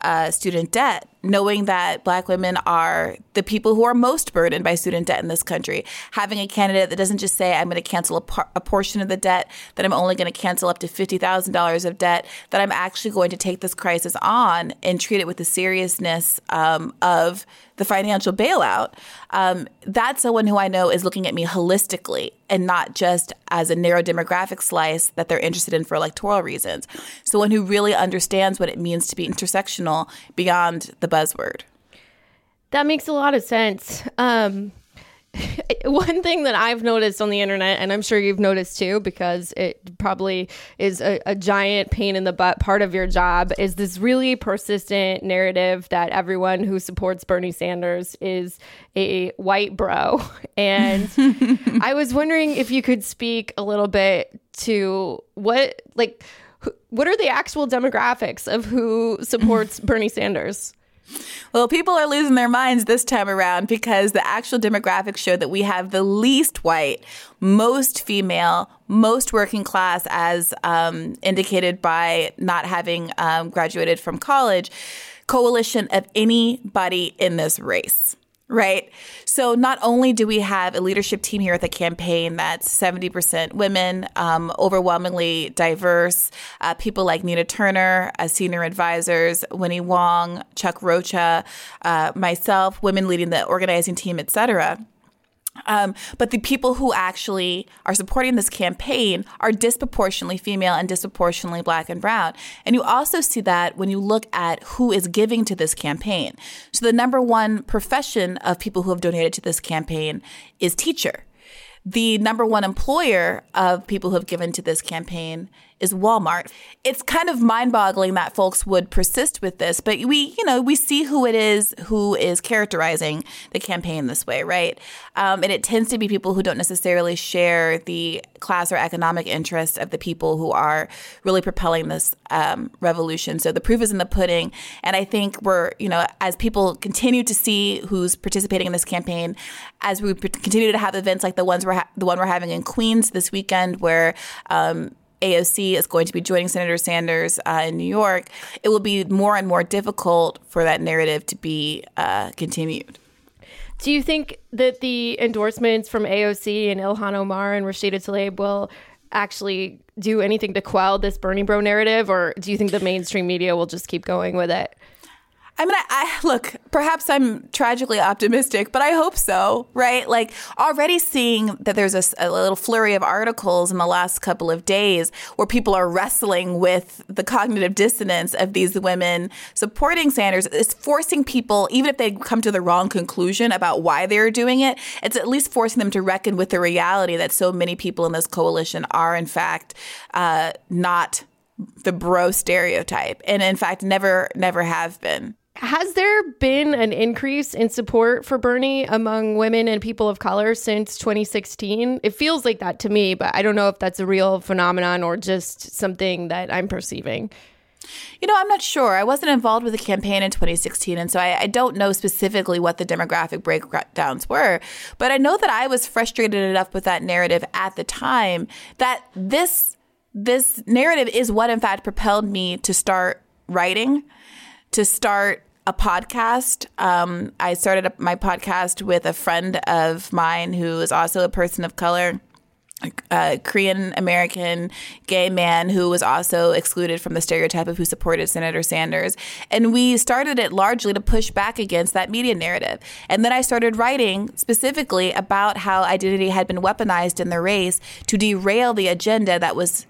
uh, student debt, knowing that black women are the people who are most burdened by student debt in this country. Having a candidate that doesn't just say, I'm going to cancel a, par- a portion of the debt, that I'm only going to cancel up to $50,000 of debt, that I'm actually going to take this crisis on and treat it with the seriousness um, of the financial bailout. Um, that's someone who I know is looking at me holistically and not just as a narrow demographic slice that they're interested in for electoral reasons. Someone who really understands what it means to be intersectional beyond the buzzword. That makes a lot of sense. Um, one thing that I've noticed on the internet, and I'm sure you've noticed too, because it probably is a, a, giant pain in the butt part of your job, is this really persistent narrative that everyone who supports Bernie Sanders is a white bro. And I was wondering if you could speak a little bit to what, like, what are the actual demographics of who supports Bernie Sanders? Well, people are losing their minds this time around because the actual demographics show that we have the least white, most female, most working class, as um, indicated by not having um, graduated from college, coalition of anybody in this race right? So not only do we have a leadership team here at the campaign that's 70% women, um, overwhelmingly diverse, uh, people like Nina Turner as senior advisors, Winnie Wong, Chuck Rocha, uh, myself, women leading the organizing team, et cetera. Um, but the people who actually are supporting this campaign are disproportionately female and disproportionately black and brown. And you also see that when you look at who is giving to this campaign. So the number one profession of people who have donated to this campaign is teacher. The number one employer of people who have given to this campaign is Walmart. It's kind of mind-boggling that folks would persist with this, but we, you know, we see who it is who is characterizing the campaign this way, right? Um, and it tends to be people who don't necessarily share the class or economic interests of the people who are really propelling this um, revolution. So the proof is in the pudding, and I think we're, you know, as people continue to see who's participating in this campaign, as we continue to have events like the ones we're ha- the one we're having in Queens this weekend, where um, AOC is going to be joining Senator Sanders uh, in New York, it will be more and more difficult for that narrative to be uh, continued. Do you think that the endorsements from AOC and Ilhan Omar and Rashida Tlaib will actually do anything to quell this Bernie bro narrative, or do you think the mainstream media will just keep going with it? I mean, I, I, look. Perhaps I'm tragically optimistic, but I hope so. Right? Like already seeing that there's a, a, little flurry of articles in the last couple of days where people are wrestling with the cognitive dissonance of these women supporting Sanders is forcing people, even if they come to the wrong conclusion about why they're doing it, it's at least forcing them to reckon with the reality that so many people in this coalition are, in fact, uh, not the bro stereotype, and in fact, never, never have been. Has there been an increase in support for Bernie among women and people of color since 2016? It feels like that to me, but I don't know if that's a real phenomenon or just something that I'm perceiving. You know, I'm not sure. I wasn't involved with the campaign in 2016, and so I, I, don't know specifically what the demographic breakdowns were. But I know that I was frustrated enough with that narrative at the time that this this narrative is what, in fact, propelled me to start writing to start a podcast. Um, I started my podcast with a friend of mine who is also a person of color. A Korean American gay man who was also excluded from the stereotype of who supported Senator Sanders. And we started it largely to push back against that media narrative. And then I started writing specifically about how identity had been weaponized in the race to derail the agenda that was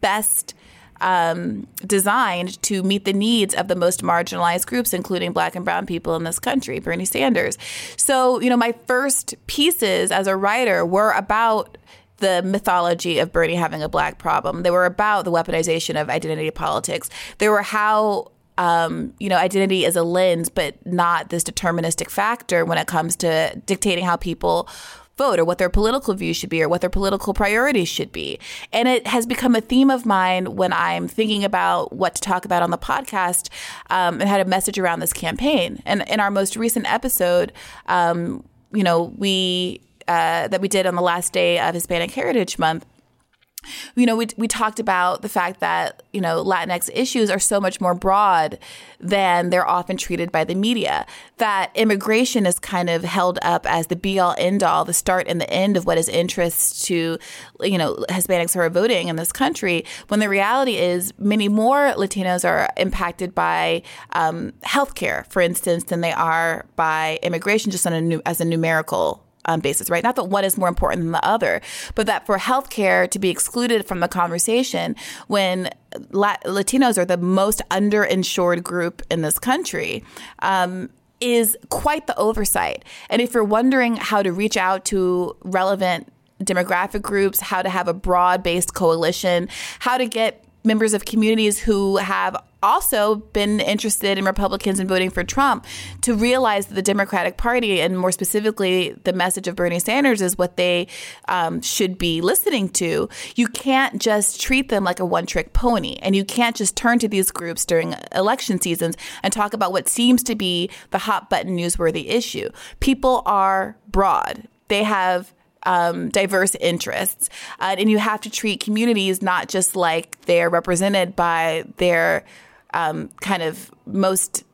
best um, designed to meet the needs of the most marginalized groups, including black and brown people in this country, Bernie Sanders. So, you know, my first pieces as a writer were about the mythology of Bernie having a black problem. They were about the weaponization of identity politics. They were how um, you know, identity is a lens, but not this deterministic factor when it comes to dictating how people vote or what their political views should be or what their political priorities should be. And it has become a theme of mine when I'm thinking about what to talk about on the podcast um, and had a message around this campaign. And in our most recent episode, um, you know, we uh, that we did on the last day of Hispanic Heritage Month you know, we, we talked about the fact that, you know, Latinx issues are so much more broad than they're often treated by the media. That immigration is kind of held up as the be all end all, the start and the end of what is interest to, you know, Hispanics who are voting in this country. When the reality is many more Latinos are impacted by um, healthcare, for instance, than they are by immigration, just on a new, as a numerical um, basis, right? Not that one is more important than the other, but that for healthcare to be excluded from the conversation when La- Latinos are the most underinsured group in this country. Um, is quite the oversight. And if you're wondering how to reach out to relevant demographic groups, how to have a broad based coalition, how to get members of communities who have also been interested in Republicans and voting for Trump to realize that the Democratic Party, and more specifically, the message of Bernie Sanders, is what they um, should be listening to. You can't just treat them like a one trick pony, and you can't just turn to these groups during election seasons and talk about what seems to be the hot button newsworthy issue. People are broad. They have um, diverse interests. Uh, and you have to treat communities not just like they're represented by their um, kind of most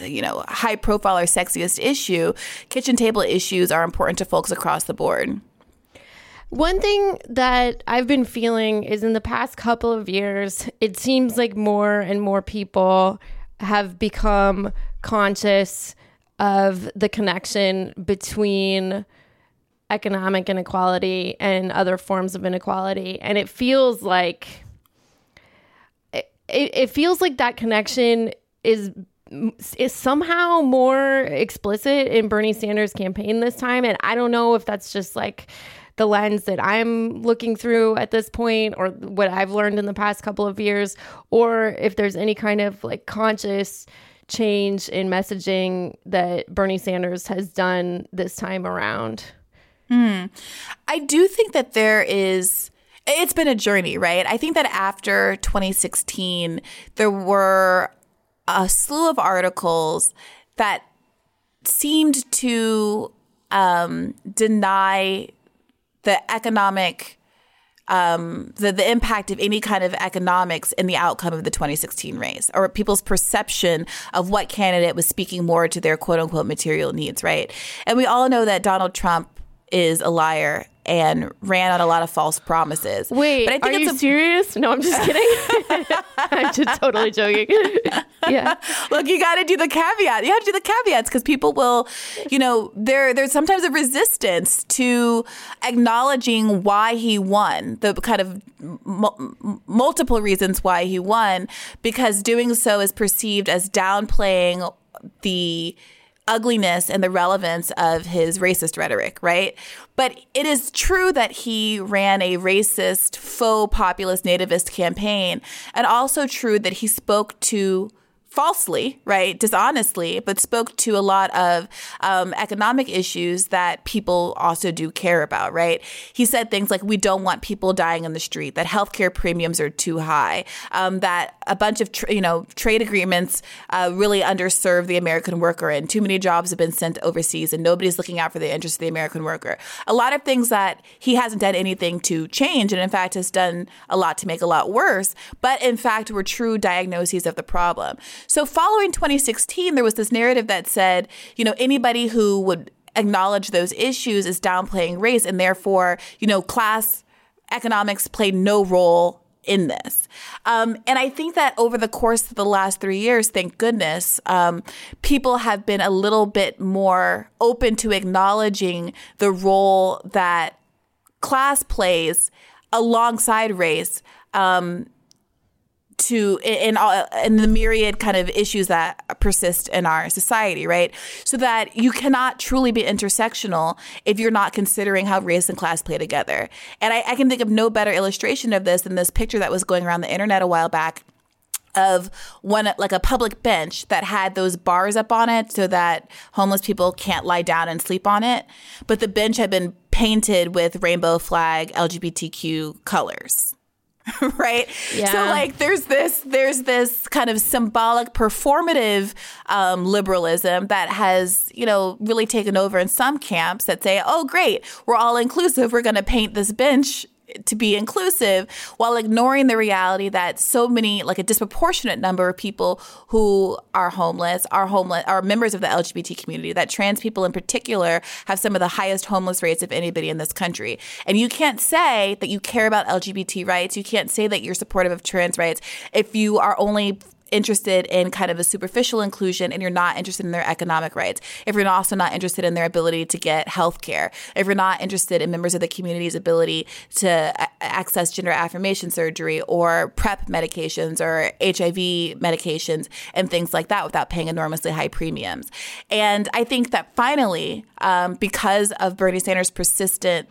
you know high profile or sexiest issue kitchen table issues are important to folks across the board one thing that I've been feeling is in the past couple of years, it seems like more and more people have become conscious of the connection between economic inequality and other forms of inequality. And it feels like it, it feels like that connection is is somehow more explicit in Bernie Sanders' campaign this time. And I don't know if that's just like the lens that I'm looking through at this point or what I've learned in the past couple of years or if there's any kind of like conscious change in messaging that Bernie Sanders has done this time around. I do think that there is it's been a journey, right? I think that after 2016 there were a slew of articles that seemed to um, deny the economic um, the, the impact of any kind of economics in the outcome of the 2016 race or people's perception of what candidate was speaking more to their quote unquote material needs, right? And we all know that Donald Trump is a liar and ran on a lot of false promises. Wait, but I think are it's you a, serious? No, I'm just kidding. I'm just totally joking. yeah. Look, you got to do the caveat. You have to do the caveats because people will, you know, there there's sometimes a resistance to acknowledging why he won, the kind of m- multiple reasons why he won, because doing so is perceived as downplaying the ugliness and the relevance of his racist rhetoric, right? But it is true that he ran a racist, faux populist nativist campaign, and also true that he spoke to falsely, right, dishonestly, but spoke to a lot of um, economic issues that people also do care about, right? He said things like, we don't want people dying in the street, that healthcare premiums are too high, um, that a bunch of, you know, trade agreements uh, really underserve the American worker and too many jobs have been sent overseas and nobody's looking out for the interests of the American worker. A lot of things that he hasn't done anything to change and in fact has done a lot to make a lot worse, but in fact were true diagnoses of the problem. So following 2016, there was this narrative that said, you know, anybody who would acknowledge those issues is downplaying race and therefore, you know, class economics played no role in this. Um, and I think that over the course of the last three years, thank goodness, um, people have been a little bit more open to acknowledging the role that class plays alongside race. Um, to in all in the myriad kind of issues that persist in our society, right? So that you cannot truly be intersectional if you're not considering how race and class play together. And I, I can think of no better illustration of this than this picture that was going around the internet a while back of one like a public bench that had those bars up on it so that homeless people can't lie down and sleep on it but the bench had been painted with rainbow flag lgbtq colors right Yeah. so like there's this there's this kind of symbolic performative um, liberalism that has you know really taken over in some camps that say oh great we're all inclusive we're going to paint this bench to be inclusive while ignoring the reality that so many like a disproportionate number of people who are homeless are homeless are members of the LGBT community that trans people in particular have some of the highest homeless rates of anybody in this country. And you can't say that you care about LGBT rights. You can't say that you're supportive of trans rights if you are only interested in kind of a superficial inclusion and you're not interested in their economic rights, if you're also not interested in their ability to get health care, if you're not interested in members of the community's ability to access gender affirmation surgery or PrEP medications or HIV medications and things like that without paying enormously high premiums. And I think that finally, um, because of Bernie Sanders' persistent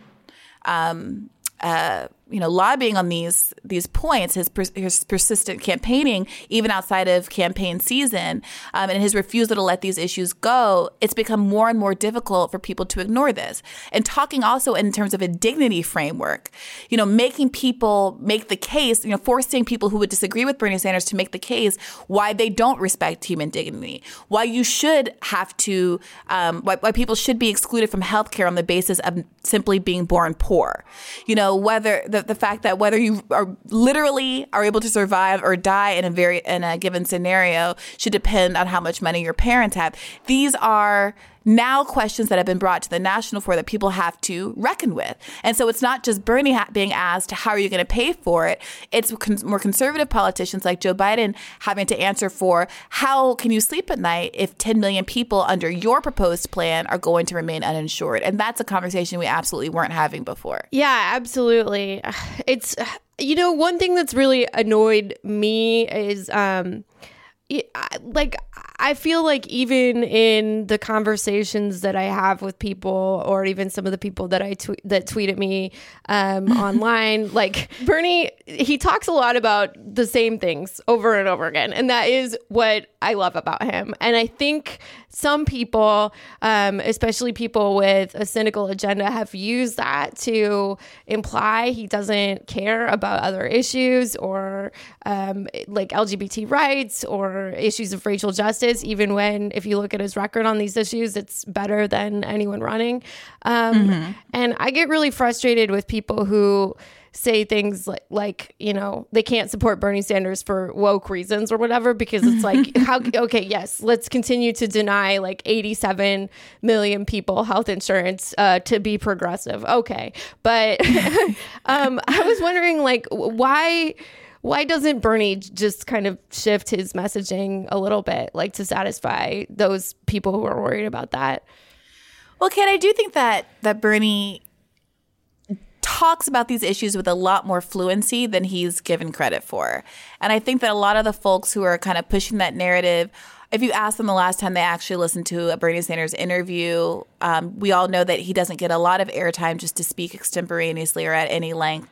uh, you know, lobbying on these these points, his, his persistent campaigning, even outside of campaign season, um, and his refusal to let these issues go, it's become more and more difficult for people to ignore this. And talking also in terms of a dignity framework, you know, making people make the case, you know, forcing people who would disagree with Bernie Sanders to make the case why they don't respect human dignity, why you should have to, um, why, why people should be excluded from healthcare on the basis of simply being born poor. You know, whether the, the fact that whether you are literally are able to survive or die in a very in a given scenario should depend on how much money your parents have. These are now questions that have been brought to the national floor that people have to reckon with. And so it's not just Bernie being asked, how are you going to pay for it? It's con- more conservative politicians like Joe Biden having to answer for how can you sleep at night if 10 million people under your proposed plan are going to remain uninsured? And that's a conversation we absolutely weren't having before. Yeah, absolutely. It's you know one thing that's really annoyed me is um like I feel like even in the conversations that I have with people, or even some of the people that I tweet that tweet at me um, online, like Bernie, he talks a lot about the same things over and over again, and that is what I love about him. And I think some people, um, especially people with a cynical agenda, have used that to imply he doesn't care about other issues or um, like LGBT rights or issues of racial justice, even when, if you look at his record on these issues, it's better than anyone running. Um, And I get really frustrated with people who say things like, like you know they can't support Bernie Sanders for woke reasons or whatever because it's like how okay yes let's continue to deny like 87 million people health insurance uh, to be progressive. Okay. But um, I was wondering like why why doesn't Bernie just kind of shift his messaging a little bit like to satisfy those people who are worried about that? Well, Kate, I do think that that Bernie talks about these issues with a lot more fluency than he's given credit for. And I think that a lot of the folks who are kind of pushing that narrative, if you ask them the last time they actually listened to a Bernie Sanders interview, um, we all know that he doesn't get a lot of airtime just to speak extemporaneously or at any length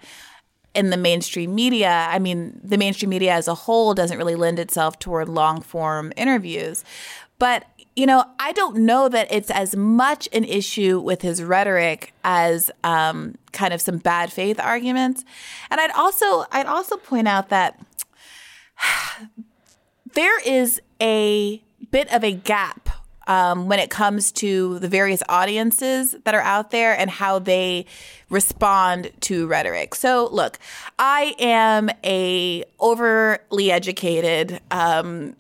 in the mainstream media, I mean, the mainstream media as a whole doesn't really lend itself toward long form interviews. But, you know, I don't know that it's as much an issue with his rhetoric as um, kind of some bad faith arguments. And I'd also I'd also point out that there is a bit of a gap um, when it comes to the various audiences that are out there and how they respond to rhetoric. So, look, I am a overly educated um,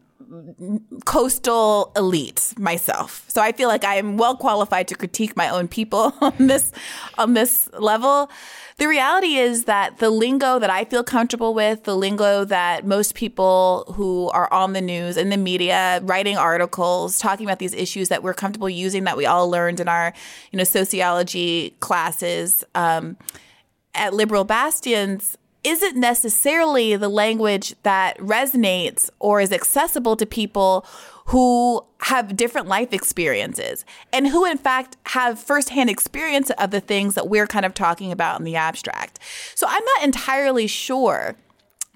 coastal elite myself. So I feel like I am well qualified to critique my own people on this on this level. The reality is that the lingo that I feel comfortable with, the lingo that most people who are on the news and the media, writing articles, talking about these issues that we're comfortable using, that we all learned in our, you know, sociology classes um, at liberal bastions, isn't necessarily the language that resonates or is accessible to people who have different life experiences and who, in fact, have firsthand experience of the things that we're kind of talking about in the abstract. So I'm not entirely sure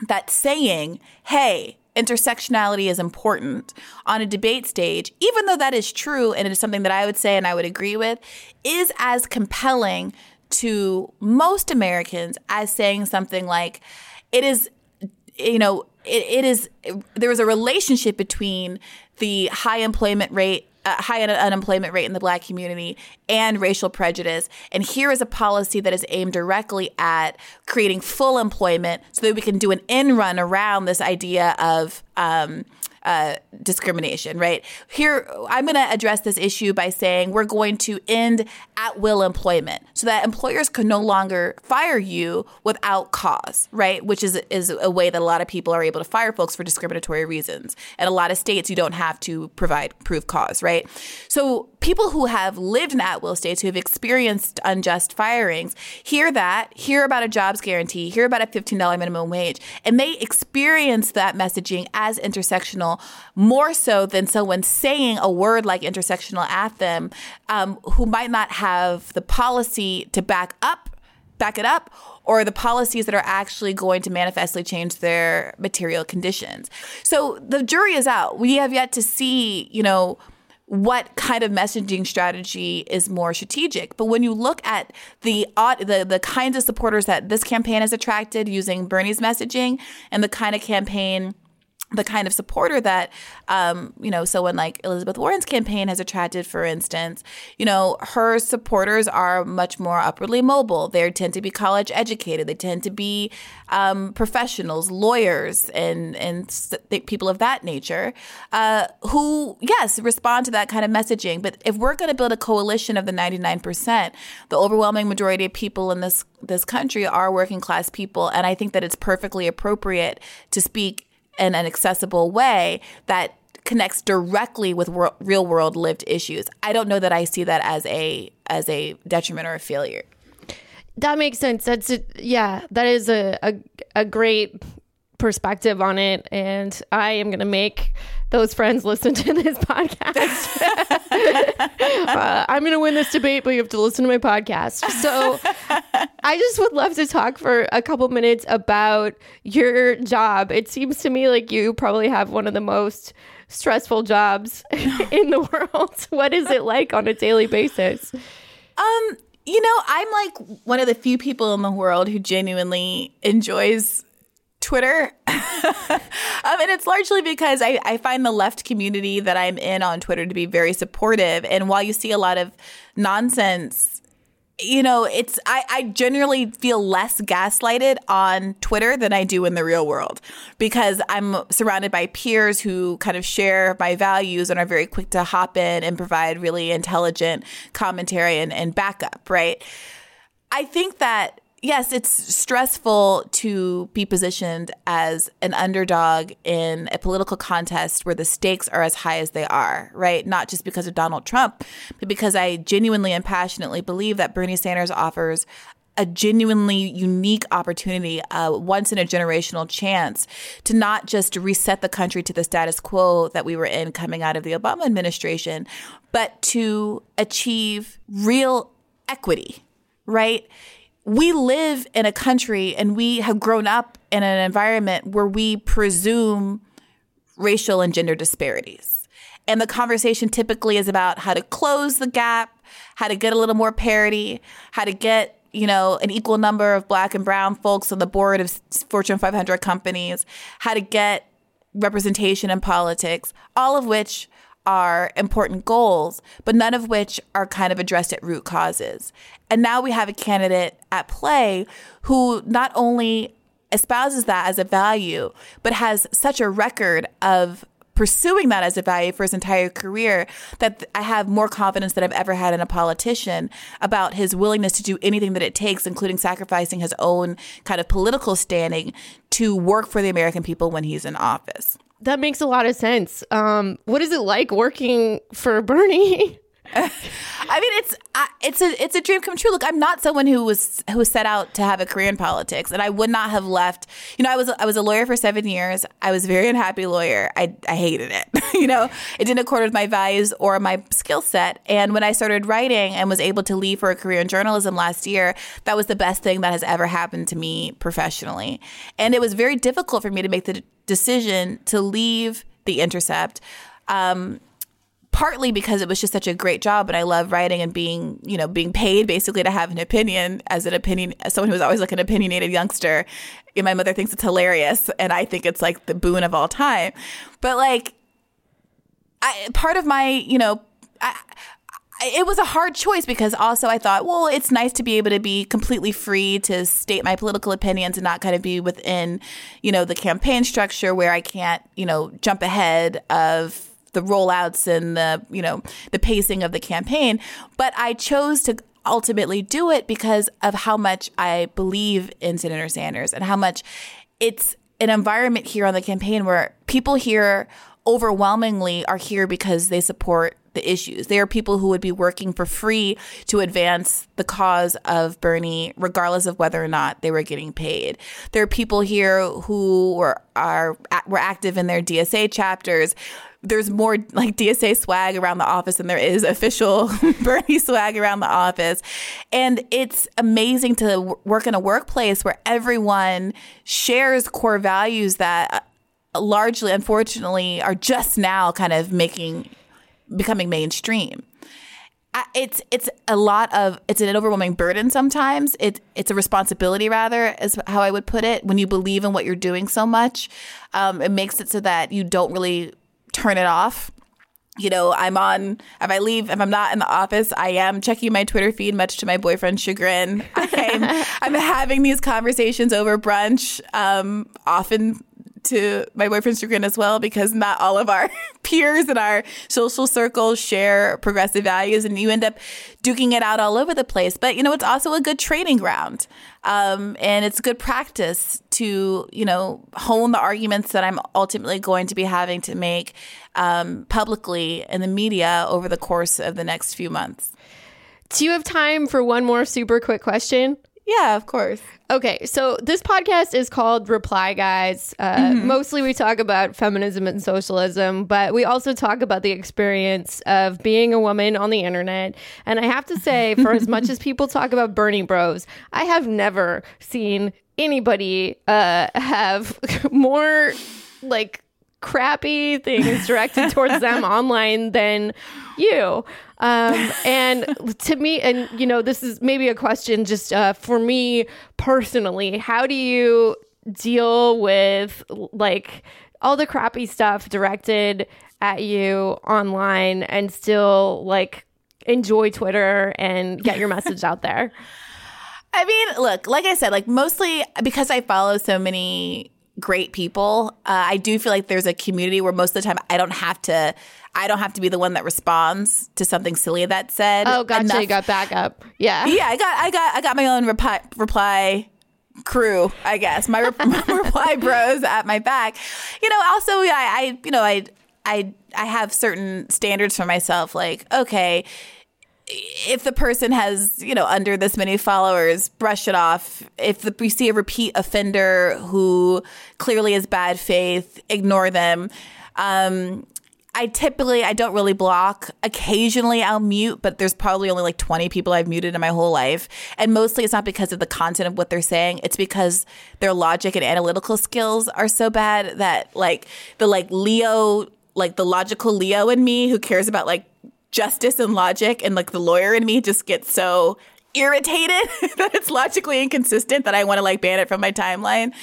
that saying, hey, intersectionality is important on a debate stage, even though that is true and it is something that I would say and I would agree with, is as compelling to most Americans as saying something like, it is, you know, it, it is, there is a relationship between the high employment rate uh, high un- unemployment rate in the black community and racial prejudice. And here is a policy that is aimed directly at creating full employment so that we can do an in run around this idea of. Um, uh, discrimination, right? Here, I'm going to address this issue by saying we're going to end at will employment so that employers can no longer fire you without cause, right? Which is, is a way that a lot of people are able to fire folks for discriminatory reasons. And a lot of states, you don't have to provide proof cause, right? So people who have lived in at will states, who have experienced unjust firings, hear that, hear about a jobs guarantee, hear about a $15 minimum wage, and they experience that messaging as intersectional more so than someone saying a word like intersectional at them um, who might not have the policy to back up back it up or the policies that are actually going to manifestly change their material conditions. So the jury is out. We have yet to see, you know, what kind of messaging strategy is more strategic. But when you look at the the the kinds of supporters that this campaign has attracted using Bernie's messaging and the kind of campaign the kind of supporter that um, you know someone like Elizabeth Warren's campaign has attracted for instance you know her supporters are much more upwardly mobile. They tend to be college educated. They tend to be um, professionals lawyers and and th- people of that nature uh, who yes respond to that kind of messaging. But if we're going to build a coalition of the 99% the overwhelming majority of people in this this country are working class people and I think that it's perfectly appropriate to speak in an accessible way that connects directly with wor- real world lived issues. I don't know that I see that as a as a detriment or a failure. That makes sense. That's a, yeah, that is a, a a great perspective on it and I am going to make those friends listen to this podcast. uh, I'm going to win this debate, but you have to listen to my podcast. So I just would love to talk for a couple minutes about your job. It seems to me like you probably have one of the most stressful jobs in the world. What is it like on a daily basis? Um, you know, I'm like one of the few people in the world who genuinely enjoys Twitter. um, and it's largely because I, I find the left community that I'm in on Twitter to be very supportive. And while you see a lot of nonsense you know, it's I, I generally feel less gaslighted on Twitter than I do in the real world because I'm surrounded by peers who kind of share my values and are very quick to hop in and provide really intelligent commentary and, and backup, right? I think that yes, it's stressful to be positioned as an underdog in a political contest where the stakes are as high as they are, right? Not just because of Donald Trump, but because I genuinely and passionately believe that Bernie Sanders offers a genuinely unique opportunity, a once in a generational chance to not just reset the country to the status quo that we were in coming out of the Obama administration, but to achieve real equity, right? We live in a country and we have grown up in an environment where we presume racial and gender disparities. And the conversation typically is about how to close the gap, how to get a little more parity, how to get, you know, an equal number of black and brown folks on the board of Fortune 500 companies, how to get representation in politics, all of which are important goals, but none of which are kind of addressed at root causes. And now we have a candidate at play who not only espouses that as a value, but has such a record of pursuing that as a value for his entire career that I have more confidence than I've ever had in a politician about his willingness to do anything that it takes, including sacrificing his own kind of political standing to work for the American people when he's in office. That makes a lot of sense. Um, what is it like working for Bernie? I mean, it's it's a it's a dream come true. Look, I'm not someone who was who set out to have a career in politics, and I would not have left. You know, I was I was a lawyer for seven years. I was a very unhappy lawyer. I I hated it. you know, it didn't accord with my values or my skill set. And when I started writing and was able to leave for a career in journalism last year, that was the best thing that has ever happened to me professionally. And it was very difficult for me to make the decision to leave the Intercept. Um, partly because it was just such a great job and I love writing and being, you know, being paid basically to have an opinion as an opinion as someone who was always like an opinionated youngster. And my mother thinks it's hilarious and I think it's like the boon of all time. But like I, part of my, you know, I, it was a hard choice because also I thought, well, it's nice to be able to be completely free to state my political opinions and not kind of be within, you know, the campaign structure where I can't, you know, jump ahead of the rollouts and the, you know, the pacing of the campaign. But I chose to ultimately do it because of how much I believe in Senator Sanders and how much it's an environment here on the campaign where people here overwhelmingly are here because they support the issues. They are people who would be working for free to advance the cause of Bernie, regardless of whether or not they were getting paid. There are people here who were are were active in their DSA chapters. There's more like DSA swag around the office than there is official Bernie swag around the office. And it's amazing to work in a workplace where everyone shares core values that uh, largely, unfortunately, are just now kind of making becoming mainstream. It's it's a lot of it's an overwhelming burden sometimes. It it's a responsibility rather is how I would put it. When you believe in what you're doing so much, um, it makes it so that you don't really turn it off you know, I'm on, if I leave, if I'm not in the office, I am checking my Twitter feed, much to my boyfriend's chagrin. I'm, I'm having these conversations over brunch, um, often to my boyfriend's chagrin as well because not all of our peers in our social circles share progressive values and you end up duking it out all over the place. But you know it's also a good training ground um, and it's good practice to you know hone the arguments that i'm ultimately going to be having to make um, publicly in the media over the course of the next few months. Do you have time for one more super quick question Yeah, of course. Okay, so this podcast is called Reply Guys. Uh, Mostly we talk about feminism and socialism, but we also talk about the experience of being a woman on the internet. And I have to say, for as much as people talk about Bernie Bros, I have never seen anybody uh, have more like crappy things directed towards them online than you. Um, and to me, and you know, this is maybe a question just uh, for me personally. How do you deal with like all the crappy stuff directed at you online and still like enjoy Twitter and get your message out there? I mean, look, like I said, like mostly because I follow so many great people, uh, I do feel like there's a community where most of the time I don't have to. I don't have to be the one that responds to something silly that's said. Oh, gotcha. Enough- You got backup. Yeah. yeah, I got, I got, I got my own reply, reply crew, I guess. My, rep- my reply bros at my back. You know, also, yeah, I, I, you know, I, I, I have certain standards for myself. Like, okay, if the person has, you know, under this many followers, brush it off. If the, we see a repeat offender who clearly is bad faith, ignore them. Um, I typically I don't really block. Occasionally I'll mute, but there's probably only like 20 people I've muted in my whole life. And mostly it's not because of the content of what they're saying. It's because their logic and analytical skills are so bad that like the like Leo, like the logical Leo in me who cares about like justice and logic and like the lawyer in me just gets so irritated that it's logically inconsistent that I want to like ban it from my timeline.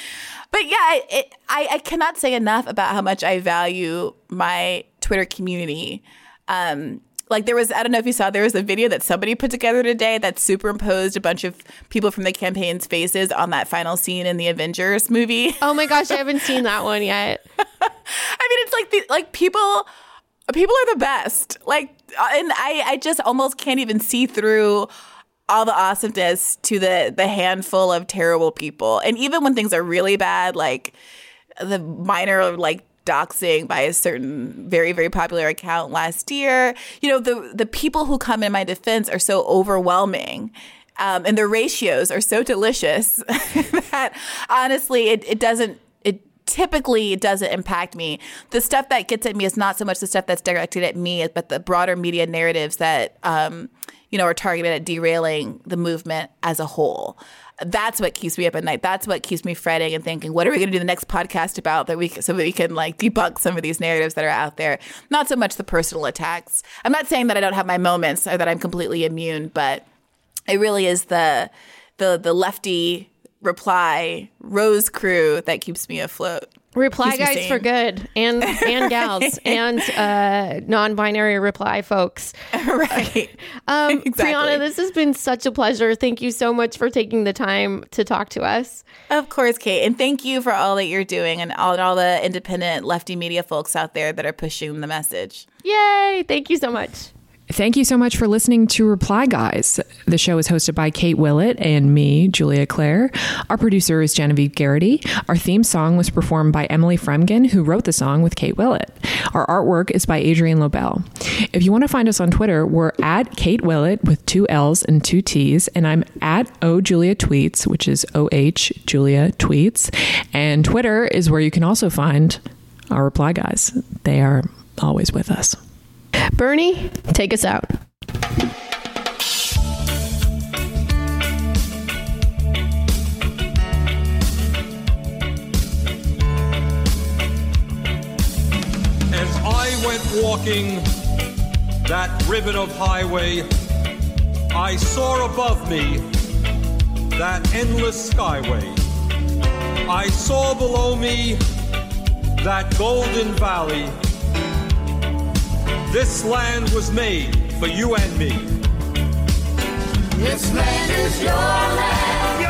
But yeah, it, I, I cannot say enough about how much I value my Twitter community. Um, like there was, I don't know if you saw, there was a video that somebody put together today that superimposed a bunch of people from the campaign's faces on that final scene in the Avengers movie. Oh my gosh, I haven't seen that one yet. I mean, it's like the like people people are the best. Like, and I I just almost can't even see through all the awesomeness to the the handful of terrible people. And even when things are really bad, like the minor like doxing by a certain very very popular account last year, you know, the the people who come in my defense are so overwhelming. Um, and the ratios are so delicious that honestly, it, it doesn't typically it doesn't impact me. The stuff that gets at me is not so much the stuff that's directed at me, but the broader media narratives that um, you know are targeted at derailing the movement as a whole. That's what keeps me up at night. That's what keeps me fretting and thinking, what are we going to do the next podcast about that we so that we can like debunk some of these narratives that are out there. Not so much the personal attacks. I'm not saying that I don't have my moments or that I'm completely immune, but it really is the the the lefty reply rose crew that keeps me afloat. Reply Keeps guys for good and and gals and uh, non-binary reply folks. right. Um, Exactly. Briahna, this has been such a pleasure. Thank you so much for taking the time to talk to us. Of course, Kate. And thank you for all that you're doing and all, and all the independent lefty media folks out there that are pushing the message. Yay! Thank you so much. Thank you so much for listening to Reply Guys. The show is hosted by Kate Willett and me, Julia Clare. Our producer is Genevieve Garrity. Our theme song was performed by Emily Fremgen, who wrote the song with Kate Willett. Our artwork is by Adrian Lobel. If you want to find us on Twitter, we're at Kate Willett with two L's and two T's, and I'm at O Julia Tweets, which is O H Julia Tweets. And Twitter is where you can also find our Reply Guys. They are always with us. Bernie, take us out. As I went walking that ribbon of highway, I saw above me that endless skyway. I saw below me that golden valley. This land was made for you and me. This land is your land.